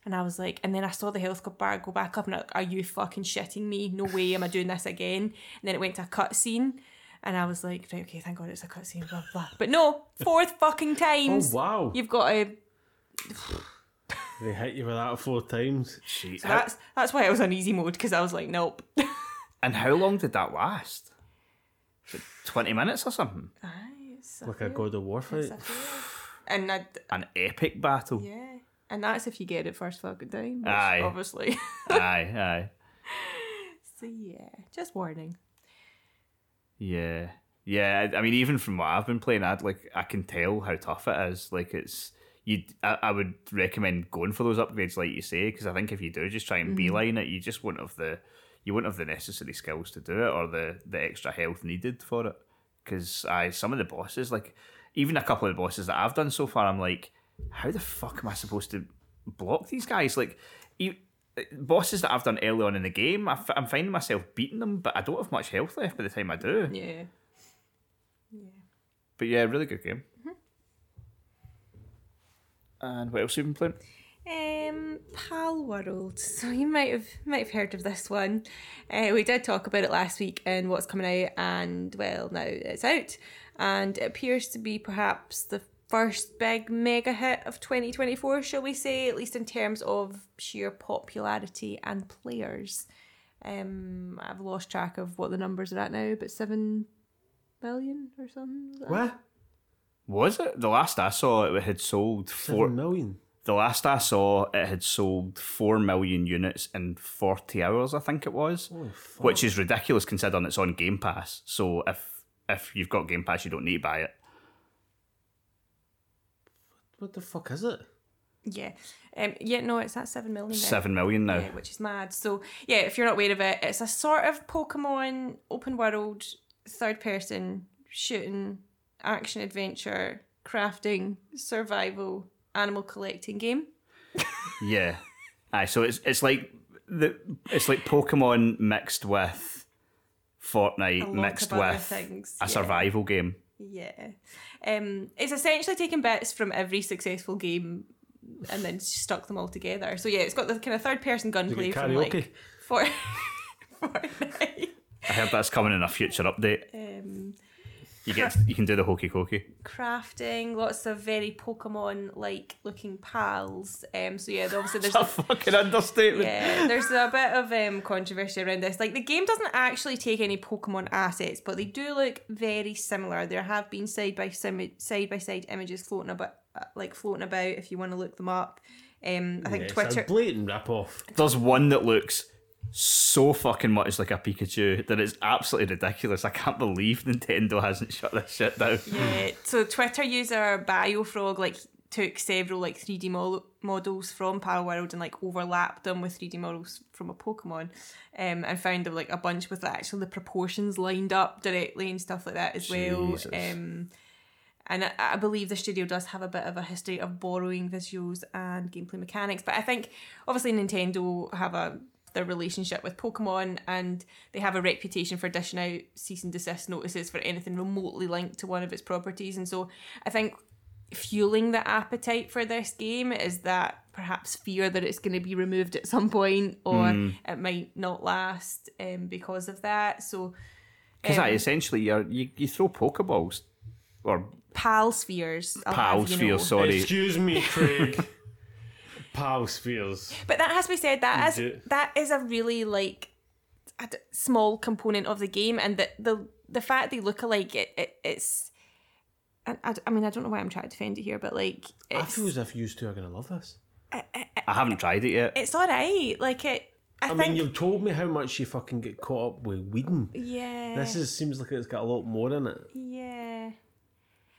And I was like, and then I saw the health bar go back up, and I'm like, are you fucking shitting me? No way am I doing this again. And then it went to a cutscene, and I was like, right, okay, thank God it's a cutscene, blah, blah. But no, fourth fucking times. (laughs) Oh times. wow! You've got to They hit you with that four times. Shit. So that's that's why I was on easy mode because I was like, nope. (laughs) and how long did that last? Twenty minutes or something? Aye, it's Like a God of War fight. and I, An epic battle. yeah, and that's if you get it first fucking time. which Aye. obviously. (laughs) aye, aye. so yeah, just warning. Yeah, yeah. I mean, even from what I've been playing, I'd like I can tell how tough it is. Like it's you. I, I would recommend going for those upgrades, like you say, because I think if you do just try and mm-hmm. beeline it, you just won't have the you won't have the necessary skills to do it or the the extra health needed for it. Because I some of the bosses, like even a couple of the bosses that I've done so far, I'm like, how the fuck am I supposed to block these guys? Like. Bosses that I've done early on in the game, I f- I'm finding myself beating them, but I don't have much health left by the time I do. Yeah. Yeah. But yeah, really good game. And what else have you been playing? Um, Palworld. (laughs) So you might have might have heard of this one. Uh, we did talk about it last week and what's coming out, and well, now it's out, and it appears to be perhaps the first big mega hit of 2024, shall we say, at least in terms of sheer popularity and players. Um, I've lost track of what the numbers are at now, but seven million or something. Is that- What? Was it the last I saw? It had sold four. Seven million. The last I saw, it had sold four million units in forty hours. I think it was, Oh, which is ridiculous considering it's on Game Pass. So if if you've got Game Pass, you don't need to buy it. What the fuck is it? Yeah. Um, yeah, no, it's at seven million. now. Seven million now. Yeah, which is mad. So yeah, if you're not aware of it, it's a sort of Pokemon open world, third person shooting, action adventure, crafting, survival, animal collecting game. (laughs) Yeah. Aye, so it's it's like the it's like Pokemon mixed with Fortnite mixed with things, a yeah. survival game. Yeah. Um, it's essentially taken bits from every successful game and then stuck them all together. So yeah, it's got the kind of third person gunplay got from like for (laughs) Fortnite. I heard that's coming in a future update. Um, You get you can do the hokey cokey. crafting, lots of very Pokemon like looking pals. Um, so yeah, obviously (laughs) there's That's a fucking understatement. yeah, there's a bit of um, controversy around this. Like the game doesn't actually take any Pokemon assets, but they do look very similar. There have been side by sim- side by side images floating about, uh, like floating about. If you want to look them up, um, I think Yeah, It's Twitter. a blatant rip off. There's one that looks so fucking much like a Pikachu that it's absolutely ridiculous. I can't believe Nintendo hasn't shut this shit down. Yeah, so Twitter user Biofrog like took several like 3D mo- models from Palworld and like overlapped them with 3D models from a Pokemon, um, and found like a bunch with actually the proportions lined up directly and stuff like that as well. Um, and I, I believe the studio does have a bit of a history of borrowing visuals and gameplay mechanics, but I think obviously Nintendo have a their relationship with Pokemon and they have a reputation for dishing out cease and desist notices for anything remotely linked to one of its properties. And so I think fueling the appetite for this game is that perhaps fear that it's going to be removed at some point or it might not last um, because of that. So Because um, essentially you're, you you throw Pokeballs or pal spheres. I'll Pal have you spheres, know. sorry. Excuse me, Craig. (laughs) Pal spheres. But that has to be said. That is do. that is a really like a d- small component of the game, and the the the fact they look alike, it, it it's. I, I, I mean, I don't know why I'm trying to defend it here, but like, I it's, feel as if you two are going to love this. I haven't tried it yet. it's all right. Like it, I, I think. mean, you've told me how much you fucking get caught up with Whedon. yeah. This is seems like it's got a lot more in it. Yeah.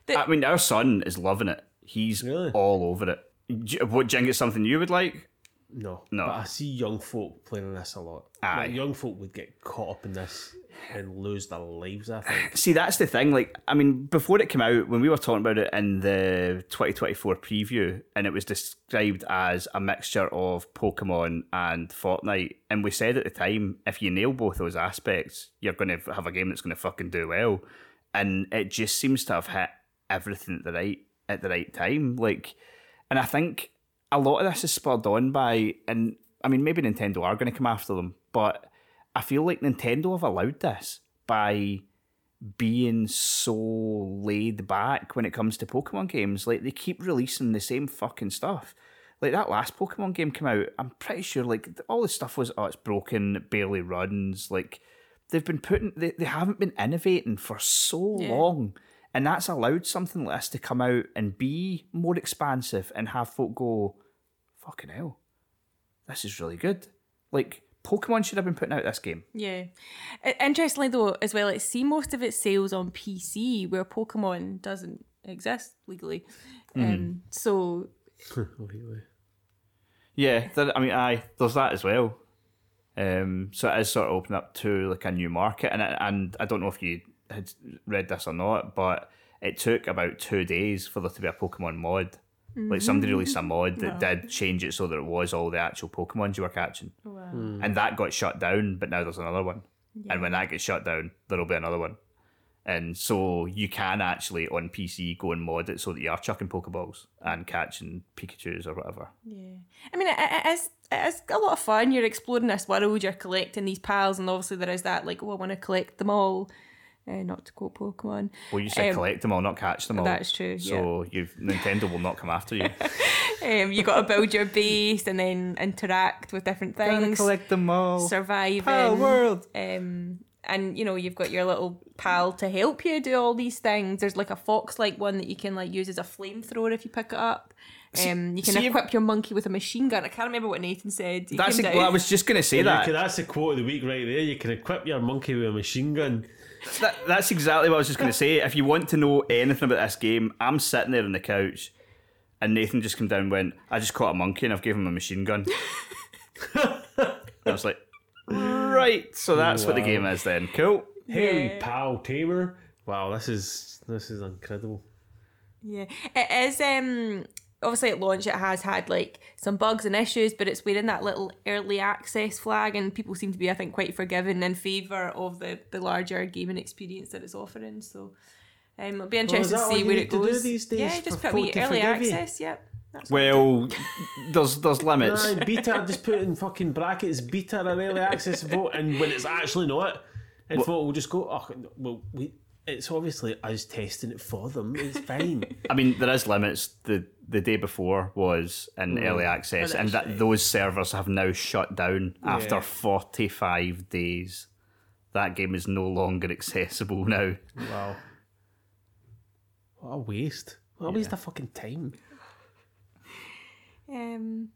I mean, our son is loving it. He's Really? all over it. J- What, Jing, it's something you would like? No, No. But I see young folk playing this a lot. Aye. Like, young folk would get caught up in this and lose their lives. I think. (sighs) See, that's the thing. Like, I mean, before it came out, when we were talking about it in the 2024 preview, and it was described as a mixture of Pokemon and Fortnite, and we said at the time, if you nail both those aspects, you're going to have a game that's going to fucking do well. And it just seems to have hit everything at the right at the right time. Like, and I think a lot of this is spurred on by, and I mean, maybe Nintendo are going to come after them, but I feel like Nintendo have allowed this by being so laid back when it comes to Pokemon games. Like they keep releasing the same fucking stuff. Like that last Pokemon game came out, I'm pretty sure like all the stuff was oh it's broken, it barely runs. Like they've been putting they, they haven't been innovating for so Yeah. long. And that's allowed something like this to come out and be more expansive and have folk go, fucking hell, this is really good. Like Pokemon should have been putting out this game. Yeah. Interestingly, though, as well, it see most of its sales on PC, where Pokemon doesn't exist legally. Um, so Really. Yeah, there, I mean, aye, there's that as well. Um, so it is sort of open up to like a new market, and and I don't know if you had read this or not, but it took about two days for there to be a Pokemon mod. Like somebody mm. released a mod that did change it so that it was all the actual Pokemons you were catching, hmm. and that got shut down. But now there's another one, and when that gets shut down, there'll be another one. And so you can actually on PC go and mod it so that you are chucking Pokeballs and catching Pikachu's or whatever. Yeah, I mean, it, it is it is a lot of fun. You're exploring this world. You're collecting these pals, and obviously there is that like, oh, I want to collect them all. Uh, not to quote Pokemon. Well, you said Um, collect them all, not catch them all. That's true, So you've Nintendo will not come after you. (laughs) Um, you got to build your base and then interact with different things. Collect them all. surviving. Palworld. Um, and you know you've got your little pal to help you do all these things. There's like a fox-like one that you can like use as a flamethrower if you pick it up. Um, you can see, equip your monkey with a machine gun. I can't remember what Nathan said. He That's a, well, I was just going to say You that. can- that's the quote of the week right there. You can equip your monkey with a machine gun. That. That's exactly what I was just going to say. If you want to know anything about this game, I'm sitting there on the couch, and Nathan just came down and went, "I just caught a monkey and I've given him a machine gun." I was like, "Right, so that's what the game is then. Cool." Hey, Yeah. pal Tamer. Wow, this is this is incredible. Yeah, it is. Um, obviously at launch it has had like some bugs and issues, but it's wearing that little early access flag, and people seem to be, I think, quite forgiving in favour of the the larger gaming experience that it's offering. So. Um, it'll be interesting that to see you where it to do goes. these days yeah, just put me folk to early forgive you? access. Yep. That's Well, there's there's limits. Aye, beta, just put in fucking brackets beta or early access vote, and when it's actually not, and vote will just go, oh, well, we, it's obviously us testing it for them. It's fine. (laughs) I mean, there is limits. The the day before was in early access, and that those servers have now shut down after 45 days. That game is no longer accessible (laughs) now. wow. What a waste. What a waste of fucking time. Um,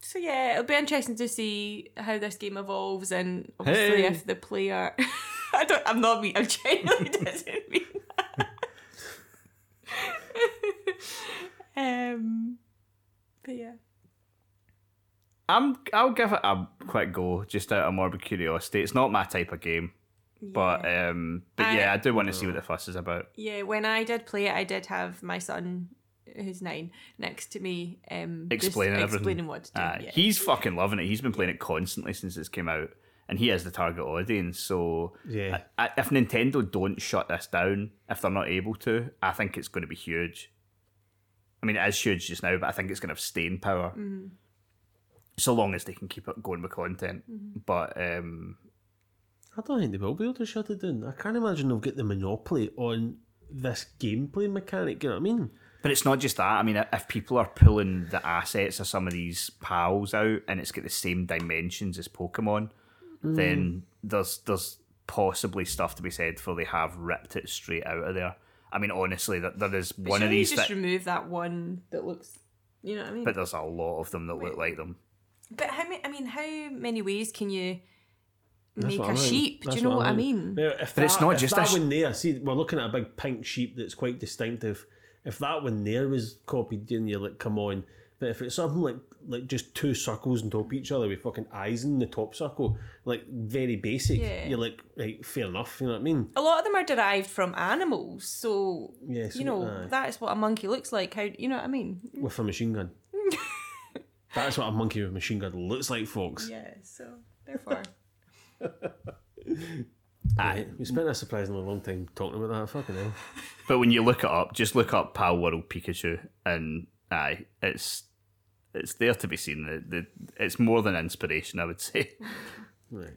so yeah, it'll be interesting to see how this game evolves, and obviously Hey. if the player, (laughs) (laughs) I don't, I'm not mean, I'm genuinely (laughs) doesn't mean that. (laughs) um, but yeah, I'm I'll give it a quick go just out of morbid curiosity. It's not my type of game, but um, but I- yeah, I do want to see what the fuss is about. yeah. When I did play it, I did have my son, who's nine, next to me, um, Explaining everything. explaining what to do. Uh, yeah. He's fucking loving it. He's been playing it constantly since it's came out, and he is the target audience. So Yeah. I, I- if Nintendo don't shut this down, if they're not able to, I think it's going to be huge. I mean, it is huge just now, but I think it's going to have staying power. Mm-hmm. So long as they can keep it going with content. Mm-hmm. But um, I don't think they will be able to shut it down. I can't imagine they'll get the monopoly on this gameplay mechanic. You know what I mean? But it's not just that. I mean, if people are pulling the assets of some of these pals out and it's got the same dimensions as Pokemon, then mm. there's there's possibly stuff to be said for they have ripped it straight out of there. I mean, honestly, that there is But one of surely you these, just that, remove that one that looks, you know what I mean? but there's a lot of them that look like them. But how many? I mean, how many ways can you That's make what a I mean. sheep? Do you know what, I mean. mean? Now, if But it's not if just that a sh- one there. See, we're looking at a big pink sheep that's quite distinctive. If that one there was copied, then you're like, come on. But if it's something like like just two circles on top of each other with fucking eyes in the top circle, like very basic, Yeah. you're like, right, fair enough. You know what I mean? A lot of them are derived from animals, so Yes, you know aye. that is what a monkey looks like. How you know what I mean? With a machine gun. (laughs) That's what a monkey with a machine gun looks like, folks. Yeah. So therefore, (laughs) Aye. We spent a surprisingly long time talking about that. Fucking hell. But when you look it up, just look up Palworld Pikachu, and aye, it's it's there to be seen. The, the, it's more than inspiration, I would say. (laughs) Right.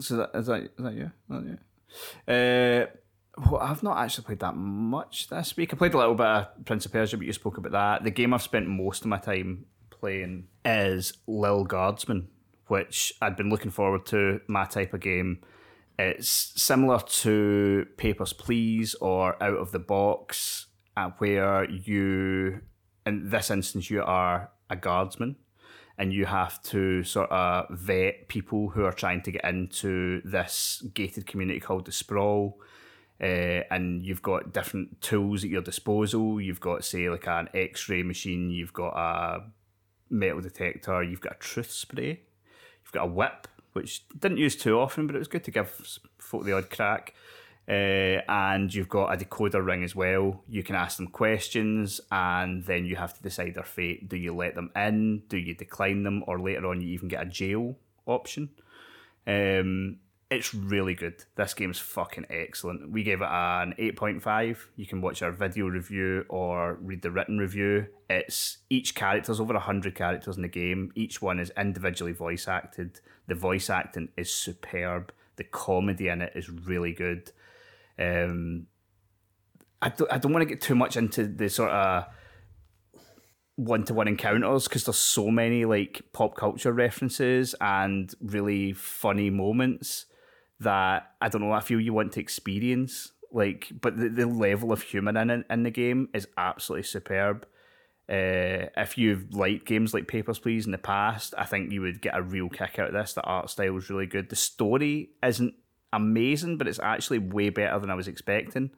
So that, is that is that you? Is that you? Uh, well, I've not actually played that much this week. I played a little bit of Prince of Persia, but you spoke about that. The game I've spent most of my time playing is Lil Guardsman, which I'd been looking forward to. My type of game. It's similar to Papers Please or Out of the Box, uh, where you, in this instance, you are a guardsman and you have to sort of vet people who are trying to get into this gated community called the Sprawl. Uh, and you've got different tools at your disposal. You've got, say, like an x ray machine, you've got a metal detector, you've got a truth spray, you've got a whip, which didn't use too often, but it was good to give folk the odd crack. Uh, and you've got a decoder ring as well. You can ask them questions, and then you have to decide their fate. Do you let them in? Do you decline them? Or later on, you even get a jail option. Um, it's really good. This game's fucking excellent. We gave it an 8.5. You can watch our video review or read the written review. It's each character's over 100 characters in the game. Each one is individually voice acted. The voice acting is superb. The comedy in it is really good. Um, I don't, I don't want to get too much into the sort of one to one encounters because there's so many like pop culture references and really funny moments that I don't know. I feel you want to experience like, but the, the level of humour in in the game is absolutely superb. Uh, if you've liked games like Papers Please in the past, I think you would get a real kick out of this. The art style is really good. The story isn't amazing, but it's actually way better than I was expecting.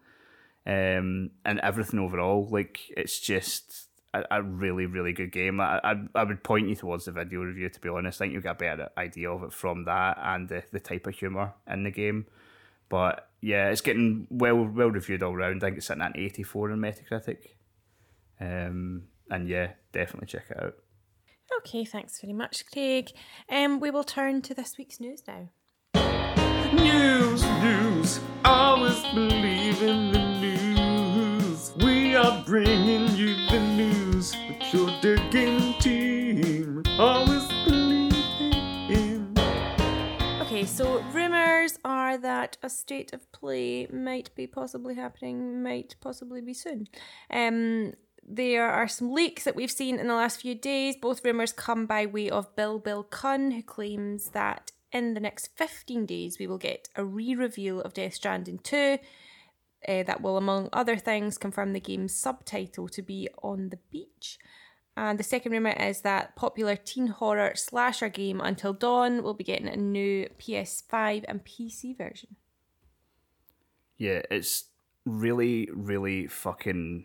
Um, and everything overall, like it's just a, a really, really good game. I, I I would point you towards the video review to be honest. I think you'll get a better idea of it from that and the, the type of humour in the game. But yeah, it's getting well well reviewed all round. I think it's sitting at eighty four on Metacritic. Um, and yeah, definitely check it out. Okay, thanks very much, Craig. Um, we will turn to this week's news now. News, news, always believe in the news. We are bringing you the news with your digging team. Always believe in. Okay, so rumours are that a state of play might be possibly happening, might possibly be soon. Um, there are some leaks that we've seen in the last few days. Both rumours come by way of billbil-kun, who claims that in the next 15 days we will get a re reveal of Death Stranding 2. Uh, that will, among other things, confirm the game's subtitle to be On the Beach. And the second rumour is that popular teen horror slasher game Until Dawn will be getting a new PS5 and PC version. Yeah, it's really, really fucking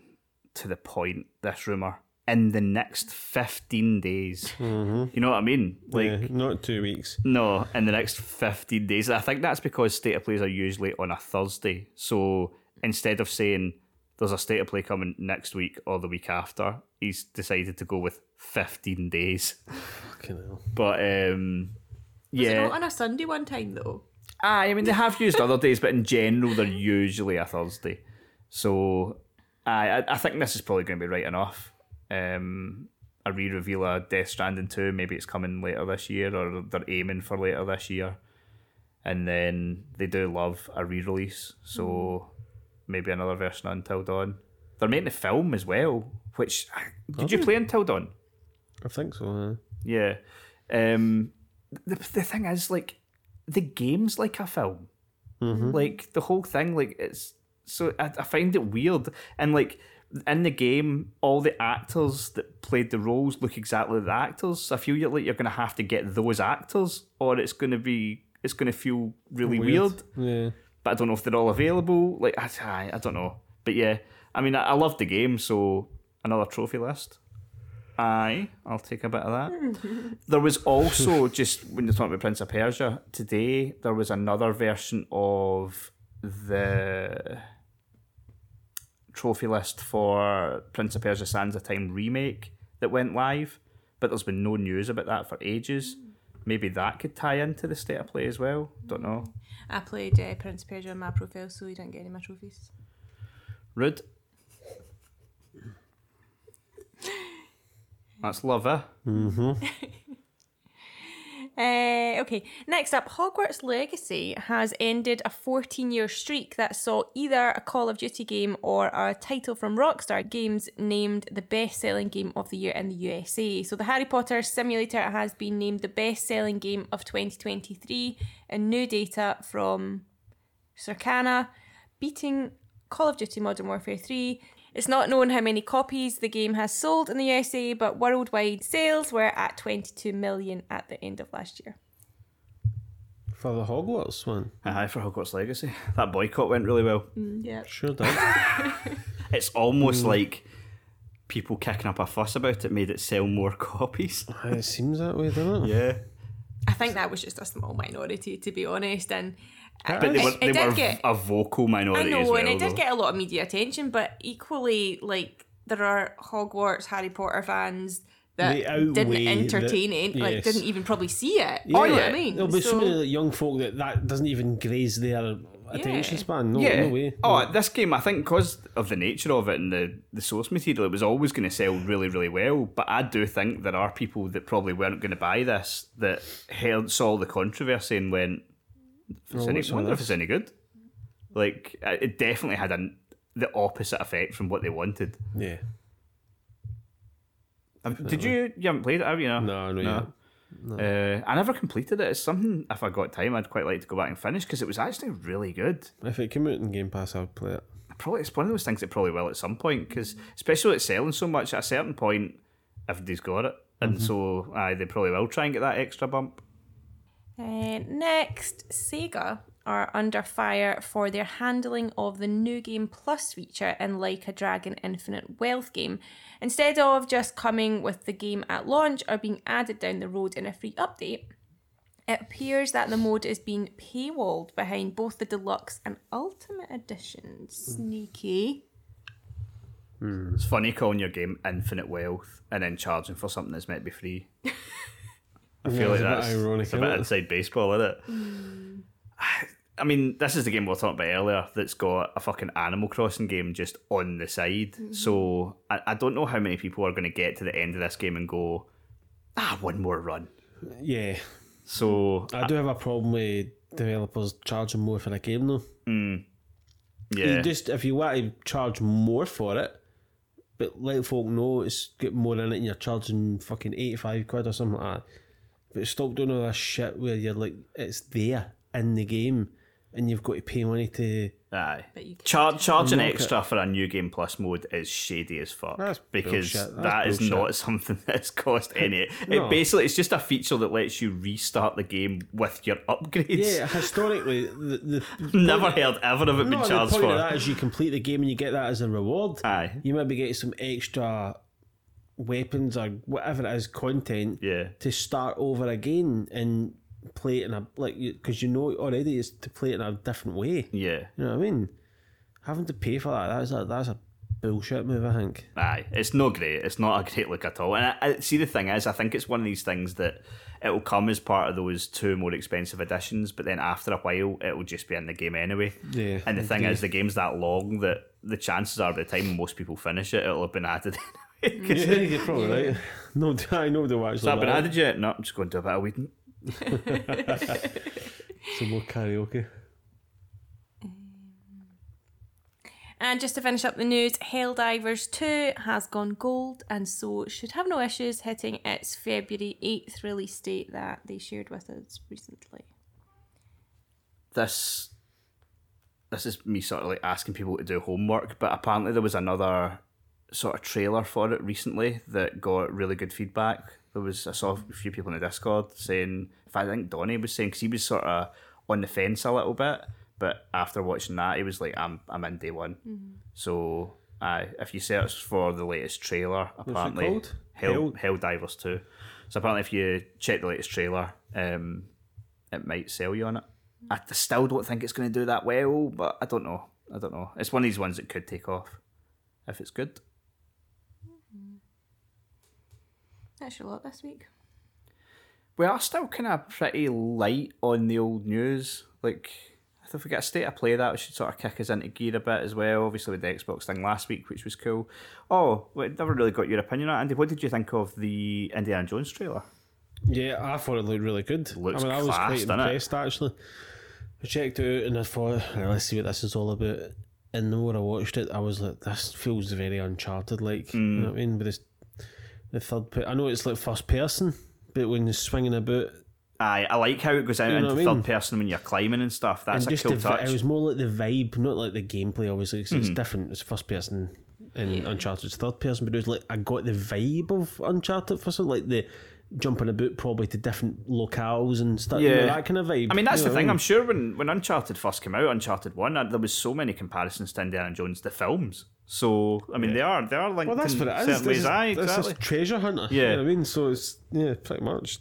to the point, this rumour. In the next 15 days. You know what I mean? Like, yeah, not two weeks. No, in the next 15 days. I think that's because state of plays are usually on a Thursday. So instead of saying there's a state of play coming next week or the week after, he's decided to go with 15 days. Fucking hell. But um, yeah. on a Sunday one time though? Aye, I mean, they have used other days, but in general, they're usually a Thursday. So aye, I, I think this is probably going to be right enough. Um, a re reveal of Death Stranding 2, maybe it's coming later this year, or they're aiming for later this year. And then they do love a re release, so maybe another version of Until Dawn. They're making a film as well, which. Did you play Until Dawn? I think so. Uh, Yeah. Um, the the thing is, like, the game's like a film. Like the whole thing, like it's so I, I find it weird, and like in the game, all the actors that played the roles look exactly like the actors. So I feel you're like you're gonna have to get those actors, or it's gonna be it's gonna feel really weird. yeah. But I don't know if they're all available. Like I, I, I don't know. But yeah, I mean, I, I love the game, so another trophy list. Aye, I'll take a bit of that. (laughs) there was also just when you're talking about Prince of Persia today, there was another version of the trophy list for Prince of Persia: Sands of Time remake that went live, but there's been no news about that for ages. Maybe that could tie into the state of play as well. Don't know. I played uh, Prince of Persia on my profile, so you didn't get any of my trophies. Rude. That's love, eh? (laughs) Uh, okay, next up, Hogwarts Legacy has ended a 14 year streak that saw either a Call of Duty game or a title from Rockstar Games named the best selling game of the year in the USA. So, the Harry Potter simulator has been named the best selling game of 2023 in new data from Circana, beating Call of Duty Modern Warfare 3. It's not known how many copies the game has sold in the USA, but worldwide sales were at 22 million at the end of last year. For the Hogwarts one. Aye, for Hogwarts Legacy. That boycott went really well. Mm. Yeah. Sure did. (laughs) It's almost mm. like people kicking up a fuss about it made it sell more (laughs) copies. Aye, it seems that way, doesn't it? Yeah. I think that was just a small minority, to be honest. And But they were, they did were get- a vocal minority. I know, as well. and it though. did get a lot of media attention, but equally, like, there are Hogwarts Harry Potter fans that didn't entertain the- it, like, yes. didn't even probably see it. Yeah, you know what I mean? There'll be so, So- many like, young folk that that doesn't even graze their attention Yeah. span. No, yeah. no way. Oh, this game, I think, because of the nature of it and the, the source material, it was always going to sell really, really well. But I do think there are people that probably weren't going to buy this that heard saw the controversy and went, it's Oh, any, wonder if it's any good. Like, uh, it definitely had an, the opposite effect from what they wanted. Yeah. Did you? You haven't played it, have you? No, No, no, yet. Uh, I never completed it. It's something, if I got time, I'd quite like to go back and finish because it was actually really good. If it came out in Game Pass, I'd play it. Probably it's one of those things that probably will at some point because especially with it selling so much at a certain point, everybody's got it, and so aye, they probably will try and get that extra bump. Uh, next, Sega are under fire for their handling of the New Game Plus feature in Like a Dragon Infinite Wealth game. Instead of just coming with the game at launch or being added down the road in a free update, it appears that the mode is being paywalled behind both the deluxe and ultimate editions. Sneaky. It's funny calling your game infinite wealth and then charging for something that's meant to be free. (laughs) I feel Yeah, like it's a bit that's ironic, it's a bit it? inside baseball, isn't it? (sighs) I mean, this is the game we were talking about earlier that's got a fucking Animal Crossing game just on the side. So I, I don't know how many people are going to get to the end of this game and go, ah, one more run. Yeah, So I do have a problem with developers charging more for a game though. yeah, You just if you want to charge more for it, but let folk know it's get more in it and you're charging fucking eighty five quid or something like that. But stop doing all this shit where you're like it's there in the game and you've got to pay money to aye. But you can Char- charging Knock it. extra for a new game plus mode is shady as fuck That's because bullshit. That's that is bullshit. not (laughs) something that's cost (laughs) any. No. It basically it's just a feature that lets you restart the game with your upgrades. Yeah, historically the, the (laughs) Never heard ever of it being No, the charged point for. of that is you complete the game and you get that as a reward. Aye. You maybe get some extra weapons or whatever it is content Yeah. to start over again and play it in a like because you know already it's to play it in a different way. Yeah. You know what I mean? Having to pay for that that's a that's a bullshit move. I think. Aye, it's not great. It's not a great look at all. And I, I see the thing is, I think it's one of these things that it'll come as part of those two more expensive editions, but then after a while, it'll just be in the game anyway. Yeah, And the thing agree. is, the game's that long that the chances are by the time most people finish it, it'll have been added. (laughs) anyway. 'Cause (laughs) Yeah, you're probably right. (laughs) No, I know the watch. Has that been added yet? No, I'm just going to do a bit of weeding. (laughs) Some more karaoke. Um, and just to finish up the news, Helldivers 2 has gone gold and so should have no issues hitting its February 8th release date that they shared with us recently. this this is me sort of like asking people to do homework, but apparently there was another sort of trailer for it recently that got really good feedback. There was I saw a few people in the Discord saying, if I think Donnie was saying, because he was sort of on the fence a little bit, but after watching that, he was like, I'm I'm in day one. So. Uh, if you search for the latest trailer, apparently called? Hell, Hell- Helldivers 2. So apparently if you check the latest trailer, um, it might sell you on it. I still don't think it's going to do that well, but I don't know. I don't know. It's one of these ones that could take off if it's good. That's your lot this week. We are still kind of pretty light on the old news. Like, if we get a state of play, that should sort of kick us into gear a bit as well. Obviously, with the Xbox thing last week, which was cool. Oh, we never really got your opinion on it, Andy. What did you think of the Indiana Jones trailer? Yeah, I thought it looked really good. Looks I mean, I was class, quite doesn't it? impressed actually. I checked it out and I thought, "Right, let's see what this is all about. And the more I watched it, I was like, this feels very Uncharted like. You Mm. know what I mean? But it's the third. Per- I know it's like first person, but when you're swinging about, Aye, I like how it goes out You know into I mean? third person when you're climbing and stuff. That's and a just cool the, touch. it was more like the vibe, not like the gameplay. Obviously, 'cause Mm-hmm. it's different. It's first person in Uncharted's third person, but it was like I got the vibe of Uncharted for something like the jumping about probably to different locales and stuff. you know, Yeah. that kind of vibe. I mean, that's you the thing. what I I'm sure when, when Uncharted first came out, Uncharted One, uh, there was so many comparisons to Indiana Jones, the films. So I mean, they are they are linked Well, that's in what it is. certain This ways. is, Aye, this exactly. is treasure hunter. Yeah. you know I mean. So it's yeah, pretty much.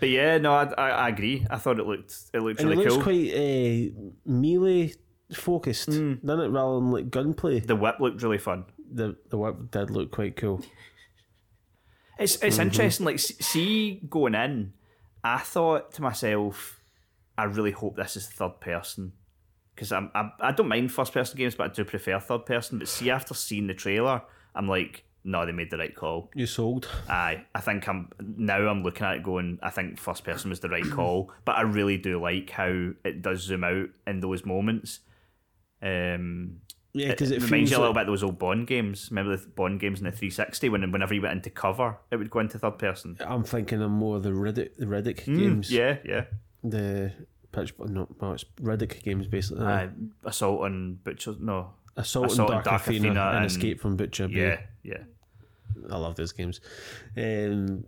But yeah, no, I, I, I agree. I thought it looked it looked And really it looks cool. quite uh, melee focused, Mm. doesn't it? Rather than like gunplay. the whip looked really fun. The the whip did look quite cool. (laughs) It's it's Mm-hmm. interesting. Like, see, going in, I thought to myself, I really hope this is third person because I'm I, I don't mind first person games, but I do prefer third person. But see, after seeing the trailer, I'm like, no, they made the right call. You sold. Aye, I think I'm now. I'm looking at it going. I think first person was the right call, (clears throat) but I really do like how it does zoom out in those moments. Um, Yeah, because it, reminds you a little like- bit of those old Bond games. Remember the Bond games in the 360 when whenever you went into cover, it would go into third person. I'm thinking of more the Riddick, the Riddick games. Mm, Yeah, yeah. The pitch, no, no, it's Riddick games basically. Uh, Assault on Butcher. No. Assault, Assault on on Dark, Dark Athena, Athena and, and- Escape from Butcher. Bay. Yeah, yeah. I love those games. Um,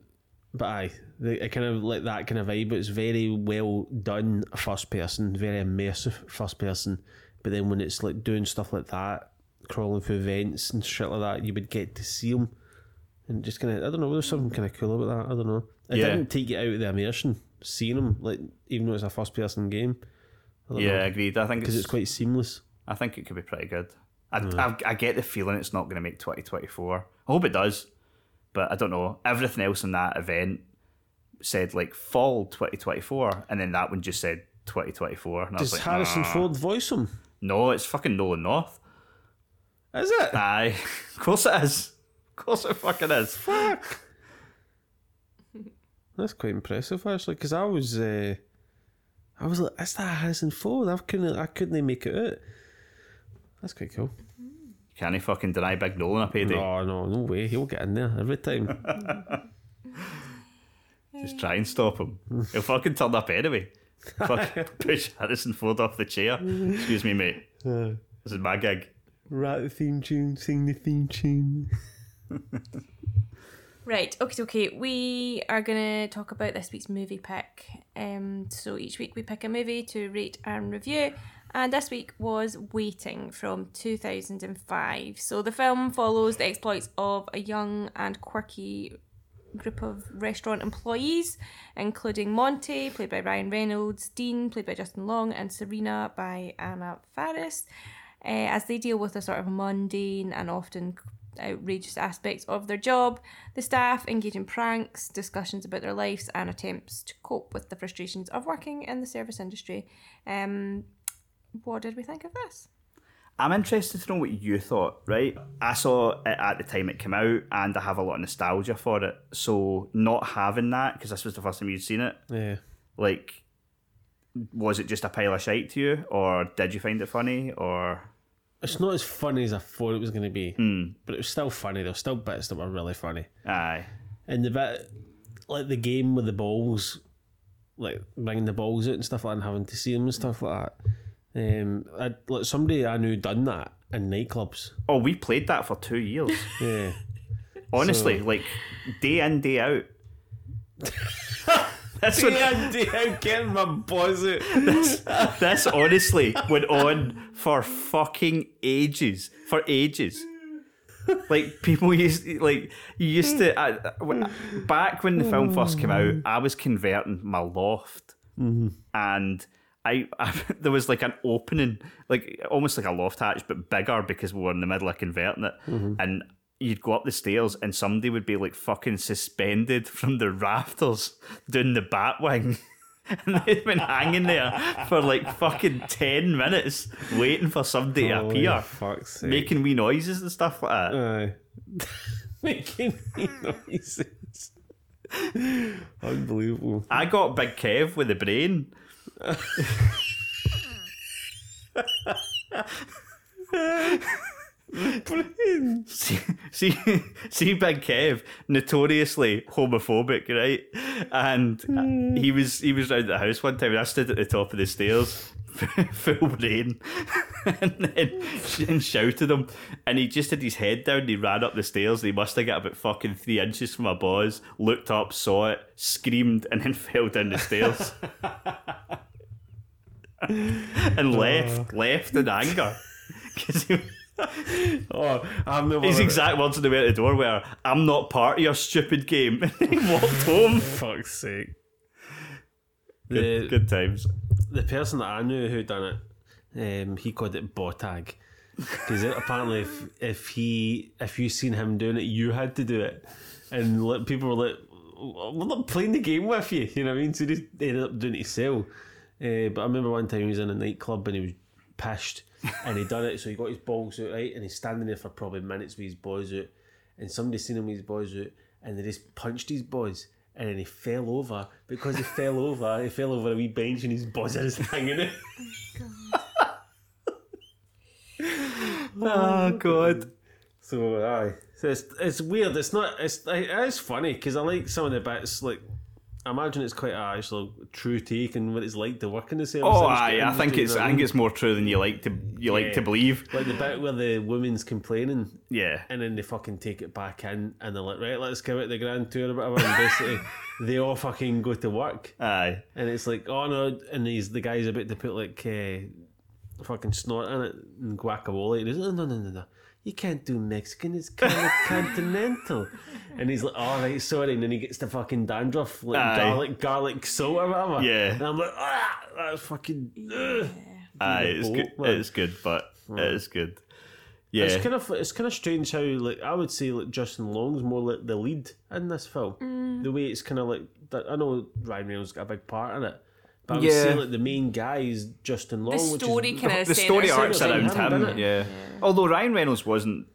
but aye, it kind of like that kind of vibe. But it's very well done first person, very immersive first person. But then when it's like doing stuff like that, crawling through vents and shit like that, you would get to see them. And just kind of, I don't know, there's something kind of cool about that. I don't know. It Yeah. didn't take you out of the immersion, seeing them, like, even though it's a first person game. I Yeah, know, agreed. I think Because it's, it's quite seamless. I think it could be pretty good. I, I, I get the feeling it's not going to make 2024. I hope it does, but I don't know. Everything else in that event said like fall 2024, and then that one just said 2024. And I was Does like, Harrison "Ah." Ford voice him? No, it's fucking Nolan North. Is it? Aye, (laughs) of course it is. Of course it fucking is. Fuck. That's quite impressive, actually, because I was, uh, I was like, "Is that Harrison Ford?" I couldn't, I couldn't make it out. That's quite cool. Can he fucking deny Big Nolan a payday? No, no, no way. He'll get in there every time. (laughs) Just try and stop him. He'll fucking turn up anyway. Fuck, (laughs) push Harrison Ford off the chair. Excuse me, mate. This is my gig. Write the theme tune, sing the theme tune. (laughs) Right, okay, okay. We are going to talk about this week's movie pick. Um, so each week we pick a movie to rate and review, and this week was Waiting from 2005. So the film follows the exploits of a young and quirky group of restaurant employees, including Monty, played by Ryan Reynolds, Dean, played by Justin Long, and Serena by Anna Faris, uh, as they deal with a sort of mundane and often outrageous aspects of their job. The staff engage in pranks, discussions about their lives, and attempts to cope with the frustrations of working in the service industry. Um, what did we think of this? I'm interested to know what you thought, right? I saw it at the time it came out and I have a lot of nostalgia for it. So, not having that, because this was the first time you'd seen it, Yeah. like, was it just a pile of shite to you? Or did you find it funny? Or. It's not as funny as I thought it was going to be, Hmm. but it was still funny. There were still bits that were really funny. Aye. And the bit, like the game with the balls, like bringing the balls out and stuff like that and having to see them and stuff like that. Um, I, like somebody I knew done that in nightclubs. Oh, we played that for two years. Yeah. Honestly, So- like, day in, day out. (laughs) That's what, (laughs) I'm getting my balls out. this honestly went on for fucking ages. For ages. Like people used, like you used to. I, w- back when the film first came out, I was converting my loft, mm-hmm. and I, I (laughs) there was like an opening, like almost like a loft hatch, but bigger because we were in the middle of converting it, mm-hmm. and you'd go up the stairs and somebody would be like fucking suspended from the rafters doing the bat wing. (laughs) And they'd been hanging there for like fucking 10 minutes waiting for somebody to Oh, appear, for fuck's sake. making wee noises and stuff like that. (laughs) Making wee noises. Unbelievable. I got Big Kev with the brain. (laughs) (laughs) See, see, see, Big Kev, notoriously homophobic, right? And uh, he was he was round the house one time, and I stood at the top of the stairs, (laughs) full brain, (laughs) and then and shouted him, and he just had his head down. He ran up the stairs. And he must have got about fucking three inches from my boss. Looked up, saw it, screamed, and then fell down the stairs. and left, left in anger. he, (laughs) Oh, I've never. his exact words on the way out the door were, I'm not part of your stupid game. And (laughs) he walked home. (laughs) fuck's sake. Good, The, good times. the person that I knew who done it, um, he called it botag. Because apparently, if if he if you seen him doing it, you had to do it, and like, people were like, "We're not playing the game with you," you know what I mean? So he just ended up doing it himself. Uh, but I remember one time he was in a nightclub and he was pissed, and he done it. So he got his balls out right, and he's standing there for probably minutes with his boys out, and somebody seen him with his boys out, and they just punched his boys. And then he fell over. Because he fell (laughs) over, he fell over a wee bench and his buzzer is (laughs) hanging out. (laughs) Oh, oh, God. So aye, so it's it's weird. It's not. It's it is funny because I like some of the bits. Like I imagine it's quite a actual true take on what it's like to work in the service. Oh, aye, I think it's I think it's more true than you like to you like to believe. like the bit where the woman's complaining Yeah. and then they fucking take it back in and they're like, right, let's give it the grand tour or whatever. And basically, (laughs) they all fucking go to work. Aye. And it's like, oh no, and he's the guy's about to put like uh, fucking snort in it and guacamole. And he's like, no, no, no, no, you can't do Mexican, it's kind of (laughs) continental. And he's like, all right, sorry. And then he gets the fucking dandruff, like Aye. garlic, garlic salt or whatever. Yeah. And I'm like, ah, that's fucking. ugh." Aye, it's boat, good. man. It's good, but it is good. Yeah. It's kind of it's kind of strange how like I would say like Justin Long's more like the lead in this film. Mm. The way it's kind of like that. I know Ryan Reynolds got a big part in it, but I would Yeah. say like the main guy is Justin Long. The which story is, kind of the story arcs around around him, him, didn't it? yeah. Although Ryan Reynolds wasn't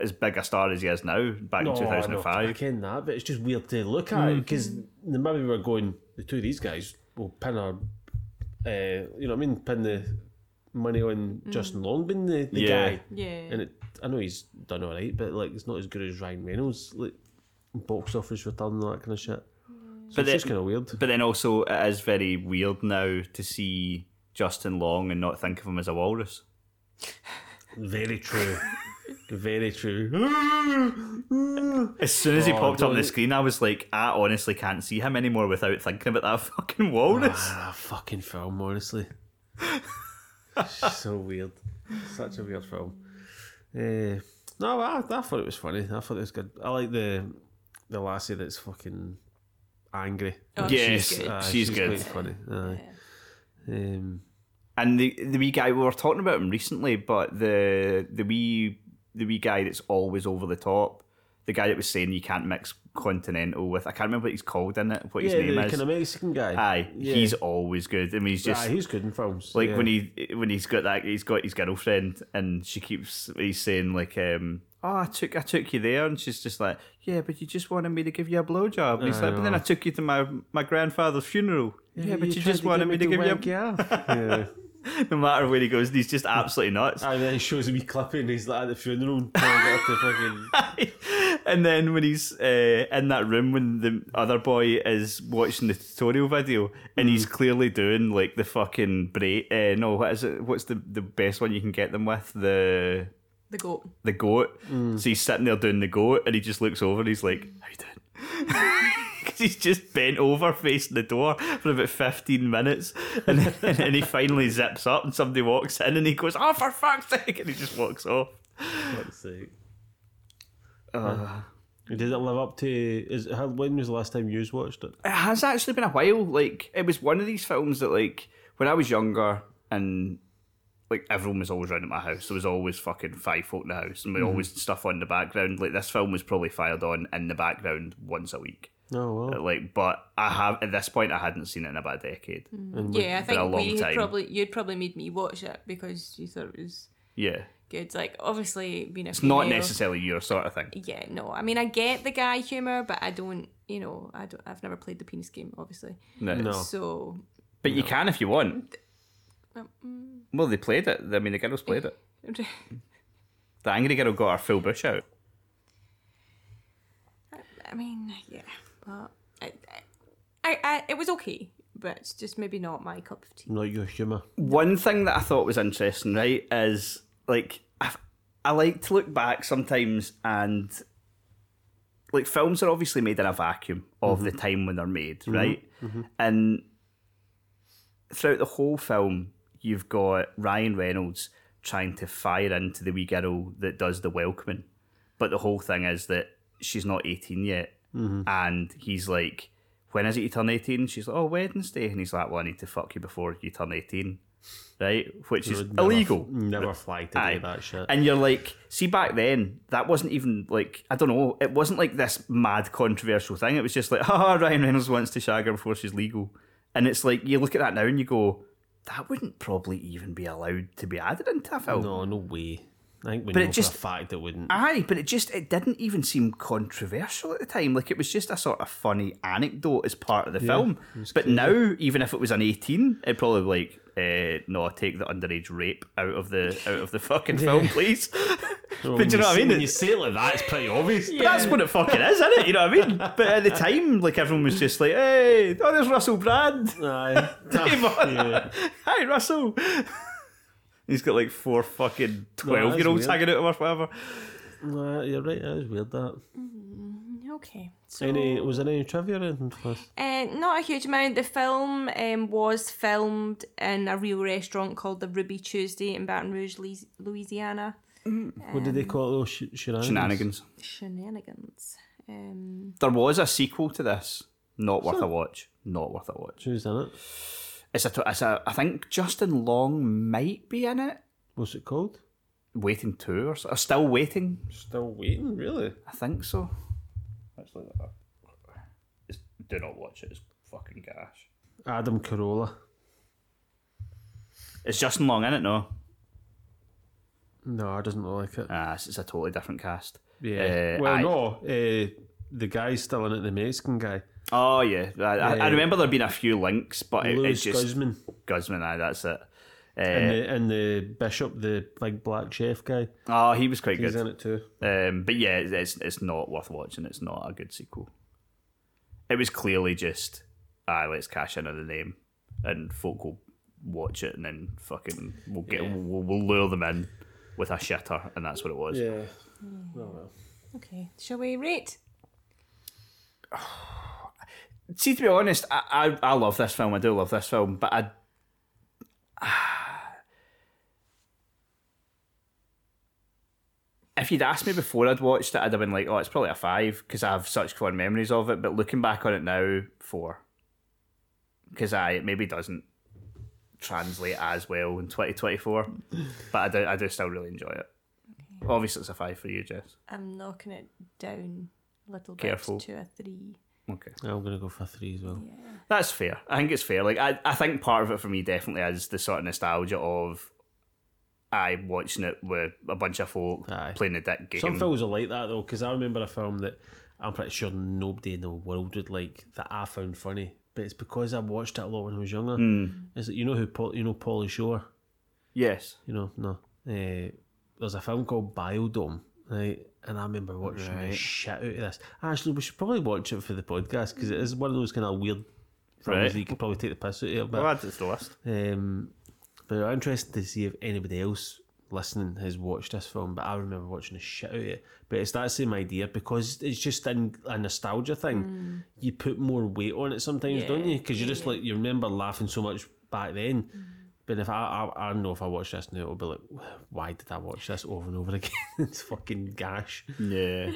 as big a star as he is now back No, in I know, I 2005. ken that, but it's just weird to look at because the maybe we were going the two of these guys will pin our, uh, you know what I mean, pin the money on Justin Long being the, the Yeah. guy. Yeah. And it, I know he's done all right, but like it's not as good as Ryan Reynolds, like box office return and all that kind of shit. So But it's kind of weird. But then also, it is very weird now to see Justin Long and not think of him as a walrus. Very true. (laughs) Very true. As soon as he Oh, popped up on the screen, I was like, I honestly can't see him anymore without thinking about that (laughs) fucking walrus. ah, fucking film, honestly. so weird. Such a weird film. Uh, no, I, I thought it was funny. I thought it was good. I like the the lassie that's fucking angry. Oh, Yes, she's good. Ah, she's good. quite funny. Aye. Um, And the the wee guy we were talking about him recently, but the the wee the wee guy that's always over the top, the guy that was saying you can't mix continental with I can't remember what he's called in it, what his yeah, name the is. kind of Mexican guy. Aye, yeah. he's always good. I mean, he's just Aye, he's good in films. like yeah. when he when he's got that he's got his girlfriend and she keeps he's saying like um oh I took I took you there and she's just like yeah but you just wanted me to give you a blowjob and he's I like but then know. I took you to my my grandfather's funeral yeah, but you, tried just wanted get me to give you wank off. (laughs) yeah. a no matter where he goes he's just absolutely nuts And then he shows a wee clip and he's like at the funeral and (laughs) trying to get to fucking. (laughs) and then when he's uh, in that room when the other boy is watching the tutorial video and he's clearly doing like the fucking break uh, no what is it what's the the best one you can get them with the The goat. the goat. So he's sitting there doing the goat, and he just looks over and he's like, "How you doing?" (laughs) Because he's just bent over facing the door for about fifteen minutes, and (laughs) then, and he finally zips up, and somebody walks in, and he goes, "Oh, for fuck's sake!" and he just walks off. Fuck's sake. Uh, did it live up to? Is how, when was the last time you watched it? It has actually been a while. Like it was one of these films that, like, when I was younger and. Like everyone was always around at my house. There was always fucking five folk in the house, and we mm-hmm. always stuff on the background. Like this film was probably fired on in the background once a week. Oh well. Uh, like but i have at this point i hadn't seen it in about a decade mm. And Yeah, I been a think long we had time. probably you'd probably made me watch it because you thought it was yeah good. Like obviously being a it's not necessarily your sort of thing Yeah, no. I mean, I get the guy humor, but I don't. You know, I don't. I've never played the penis game, obviously. no, No. So but you can if you want Um, well they played it. I mean the girls played it. (laughs) The angry girl got her full bush out. I mean, yeah, but I, I, I, it was okay, but it's just maybe not my cup of tea. Not your humour. one thing that i thought was interesting right is like i I like to look back sometimes and like films are obviously made in a vacuum of the mm-hmm. time when they're made, mm-hmm. right? Mm-hmm. And throughout the whole film, you've got Ryan Reynolds trying to fire into the wee girl that does the welcoming, but the whole thing is that she's not eighteen yet, mm-hmm. and he's like, "When is it you turn 18? She's like, "Oh, Wednesday," and he's like, "Well, I need to fuck you before you turn 18. Right, which is Never- illegal. Never fly to Aye. do that shit. And you're like, see, back then, that wasn't even like, I don't know, it wasn't like this mad controversial thing. It was just like, (laughs) haha, Ryan Reynolds wants to shag her before she's legal. And it's like, you look at that now and you go, that wouldn't probably even be allowed to be added into a film. no, no way. I think we But know it just- for a fact it wouldn't. Aye, but it just, it didn't even seem controversial at the time. Like, it was just a sort of funny anecdote as part of the film. But now, even if it was an 18, it'd probably be like, uh, no, take the underage rape out of the out of the fucking film, please. (laughs) Well, but do you know what I mean? When you say it like that, it's pretty obvious. But that's what it fucking is, isn't it? You know what I mean? (laughs) But at the time, like everyone was just like, "Hey, oh, there's Russell Brand. Aye. (laughs) Come on. (laughs) yeah. Hi, Russell." He's got like four fucking twelve-year-olds weird. hanging out of or whatever. Nah, you're right. That is weird. That. Okay. So, Any was there any trivia or anything for us? uh, not a huge amount. The film um, was filmed in a real restaurant called the Ruby Tuesday in Baton Rouge, Louis- Louisiana. What did they call it? Those sh- shenanigans. Shenanigans. Shenanigans. Um, There was a sequel to this. Not worth a watch. Not worth a watch. Who's in it? It's a. It's a. I think Justin Long might be in it. What's it called? Waiting two or so. Still waiting. Still waiting, really? I think so. Let's look that. It's, do not watch it. It's fucking gash. Adam Carolla. It's Justin Long in it, no? No, I doesn't look like it. Ah, it's, it's a totally different cast. Yeah. Uh, well, aye. no. Uh, the guy's still in it, the Mexican guy. Oh yeah, I, I, I Uh, remember there being a few links, but it, it's just Guzman. Guzman. Aye, that's it. Uh, And the, and the bishop, the big black chef guy, oh, he was quite he's good. in it too. Um, but yeah, it's it's not worth watching. It's not a good sequel. It was clearly just, ah, let's cash in on the name, and folk will watch it, and then fucking we'll get Yeah. we'll, we'll lure them in with a shitter, and that's what it was. Yeah. Hmm. Oh well. Okay, shall we rate? (sighs) See, to be honest, I, I I love this film. I do love this film, but I. (sighs) If you'd asked me before I'd watched it, I'd have been like, "Oh, it's probably a five because I have such fond memories of it." But looking back on it now, four, because I it maybe doesn't translate as well in twenty twenty four, but I do I do still really enjoy it. Obviously, it's a five for you, Jess. I'm knocking it down a little bit to a three. Okay. Oh, I'm gonna go for three as well. Yeah. That's fair. I think it's fair. Like I, I think part of it for me definitely is the sort of nostalgia of I watching it with a bunch of folk Aye. playing the dick game. Some films are like that though, because I remember a film that I'm pretty sure nobody in the world would like that I found funny, but it's because I watched it a lot when I was younger. Is it you know who Paul, you know Pauly Shore? yes. You know no. Uh, there's a film called Bio-Dome, right? And I remember watching the shit out of this. Actually, we should probably watch it for the podcast because it is one of those kind of weird films Right. that you could probably take the piss out of. a bit. Well, to the list. Um, but I'm interested to see if anybody else listening has watched this film. But I remember watching the shit out of it. But it's that same idea because it's just in a nostalgia thing. Mm. You put more weight on it sometimes, don't you? Because you're just like you remember laughing so much back then. Mm. But if I, I, I don't know if I watch this now, it'll be like, (sighs) why did I watch this over and over (laughs) again? it's fucking gash. Yeah.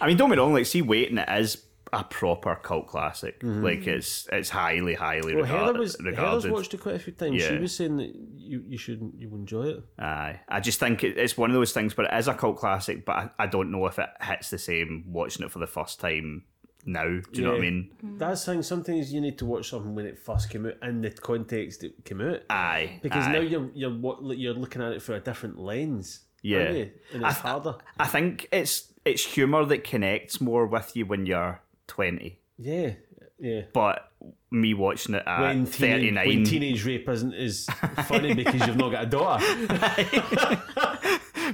I mean, don't be wrong. Like, see, Waiting it is a proper cult classic. Mm-hmm. Like, it's it's highly, highly Well, regard- Heather was regarded. Heather's watched it quite a few times. She was saying that you you shouldn't you would enjoy it. Aye, I just think it, it's one of those things, but it is a cult classic. But I, I don't know if it hits the same watching it for the first time now. Do you know what I mean? Mm-hmm. That's the thing. Sometimes you need to watch something when it first came out in the context it came out. Aye, Because aye. now you're you're you're looking at it through a different lens. Yeah. aren't you? and I th- harder. I think it's it's humor that connects more with you when you're twenty. Yeah, yeah. But me watching it at When thirty when teenage rape isn't as funny because you've not got a daughter. (laughs) (laughs)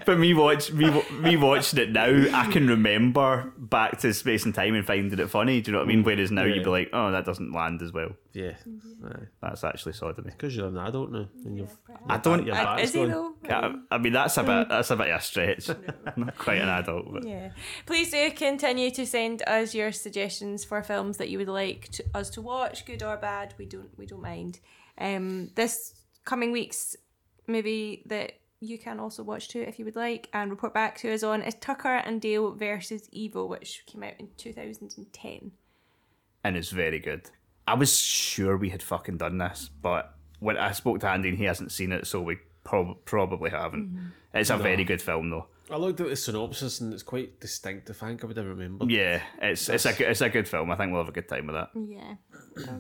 but me watch me me watching it now, I can remember back to space and time and finding it funny. Do you know what I mean? Whereas now Yeah. you'd be like, oh, that doesn't land as well. Yeah, That's actually sodomy. because you're an adult now and you've. I don't. Your back's is he though? I, I mean, that's a bit that's a bit of a stretch. I'm (laughs) not quite an adult, but Yeah. Please do continue to send us your suggestions for films that you would like to, us to watch, good or bad. We don't we don't mind. Um, this coming week's movie that you can also watch too if you would like and report back to us on is Tucker and Dale versus Evil, which came out in 2010. and it's very good. I was sure we had fucking done this, but when I spoke to Andy and he hasn't seen it, so we prob- probably haven't. Mm-hmm. It's a very good film though. I looked at the synopsis and it's quite distinctive. I think I would have remembered. Yeah, it's it's a good- it's a good film. I think we'll have a good time with that. Yeah.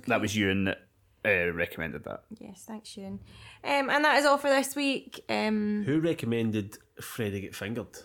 That was you that uh, recommended that. Yes, thanks, Shane. Um, and that is all for this week. Um, Who recommended Freddy Got Fingered?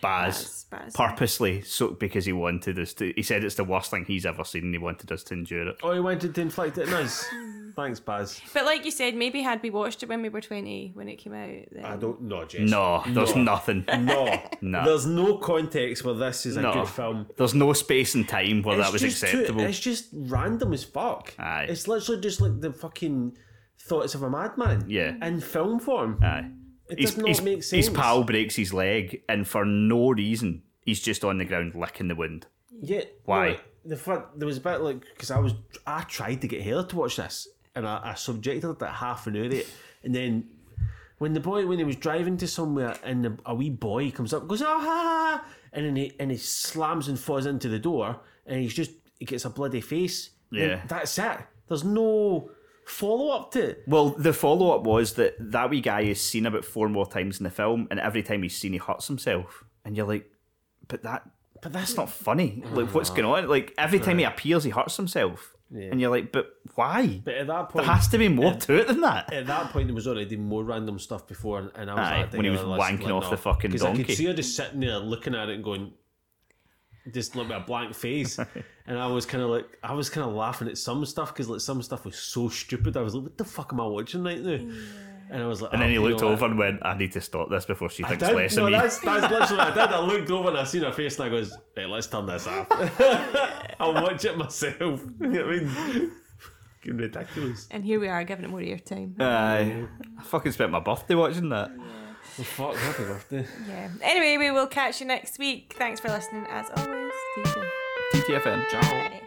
Baz, Baz, Baz. purposely, so because he wanted us to. He said it's the worst thing he's ever seen, and he wanted us to endure it. Oh, he wanted to inflict it on us. (laughs) Thanks, Baz. but like you said, maybe had we watched it when we were 20 when it came out, then I don't know, Jess. No, there's nothing. (laughs) No. No. There's no context where this is a No. good film. There's no space and time where that was just too- acceptable. it's just random as fuck. Aye. It's literally just like the fucking thoughts of a madman. Yeah. In film form. Aye. It His, does not his, make sense. his pal breaks his leg, and for no reason, he's just on the ground licking the wound. Yeah. Why? no, the fact there was a bit like because I was I tried to get Heather to watch this and I, I subjected her to half an hour it, and then when the boy when he was driving to somewhere and the, a wee boy comes up goes oh ha, ha, ha," and then he and he slams and falls into the door and he's just he gets a bloody face. Yeah. that's it. There's no follow up to. Well, the follow up was that that wee guy is seen about four more times in the film, and every time he's seen, he hurts himself. And you're like, but that, but that's not funny. Like, what's going on? Like, every time he appears, he hurts himself. And you're like, but why? But at that point, there has to be more to it than that. at that point, there was already more random stuff before, and- and I was Aye, like, when he was wanking off the fucking Because I donkey. could see her just sitting there looking at it and going, just like with a blank face, (laughs) and I was kind of like, I was kind of laughing at some stuff because like some stuff was so stupid. I was like, what the fuck am I watching right now? And I was like, And then oh, he looked over what? and went, I need to stop this before she thinks less no, of me. that's, that's (laughs) literally what I did. I looked over and I seen her face and I goes, right, let's turn this off. (laughs) I'll watch it myself. You know what I mean? Ridiculous. And here we are giving it more airtime. Aye. I fucking spent my birthday watching that. Well, fuck, happy birthday. Yeah. Anyway, we will catch you next week. Thanks for listening as always. See you soon. TTFN. Bye.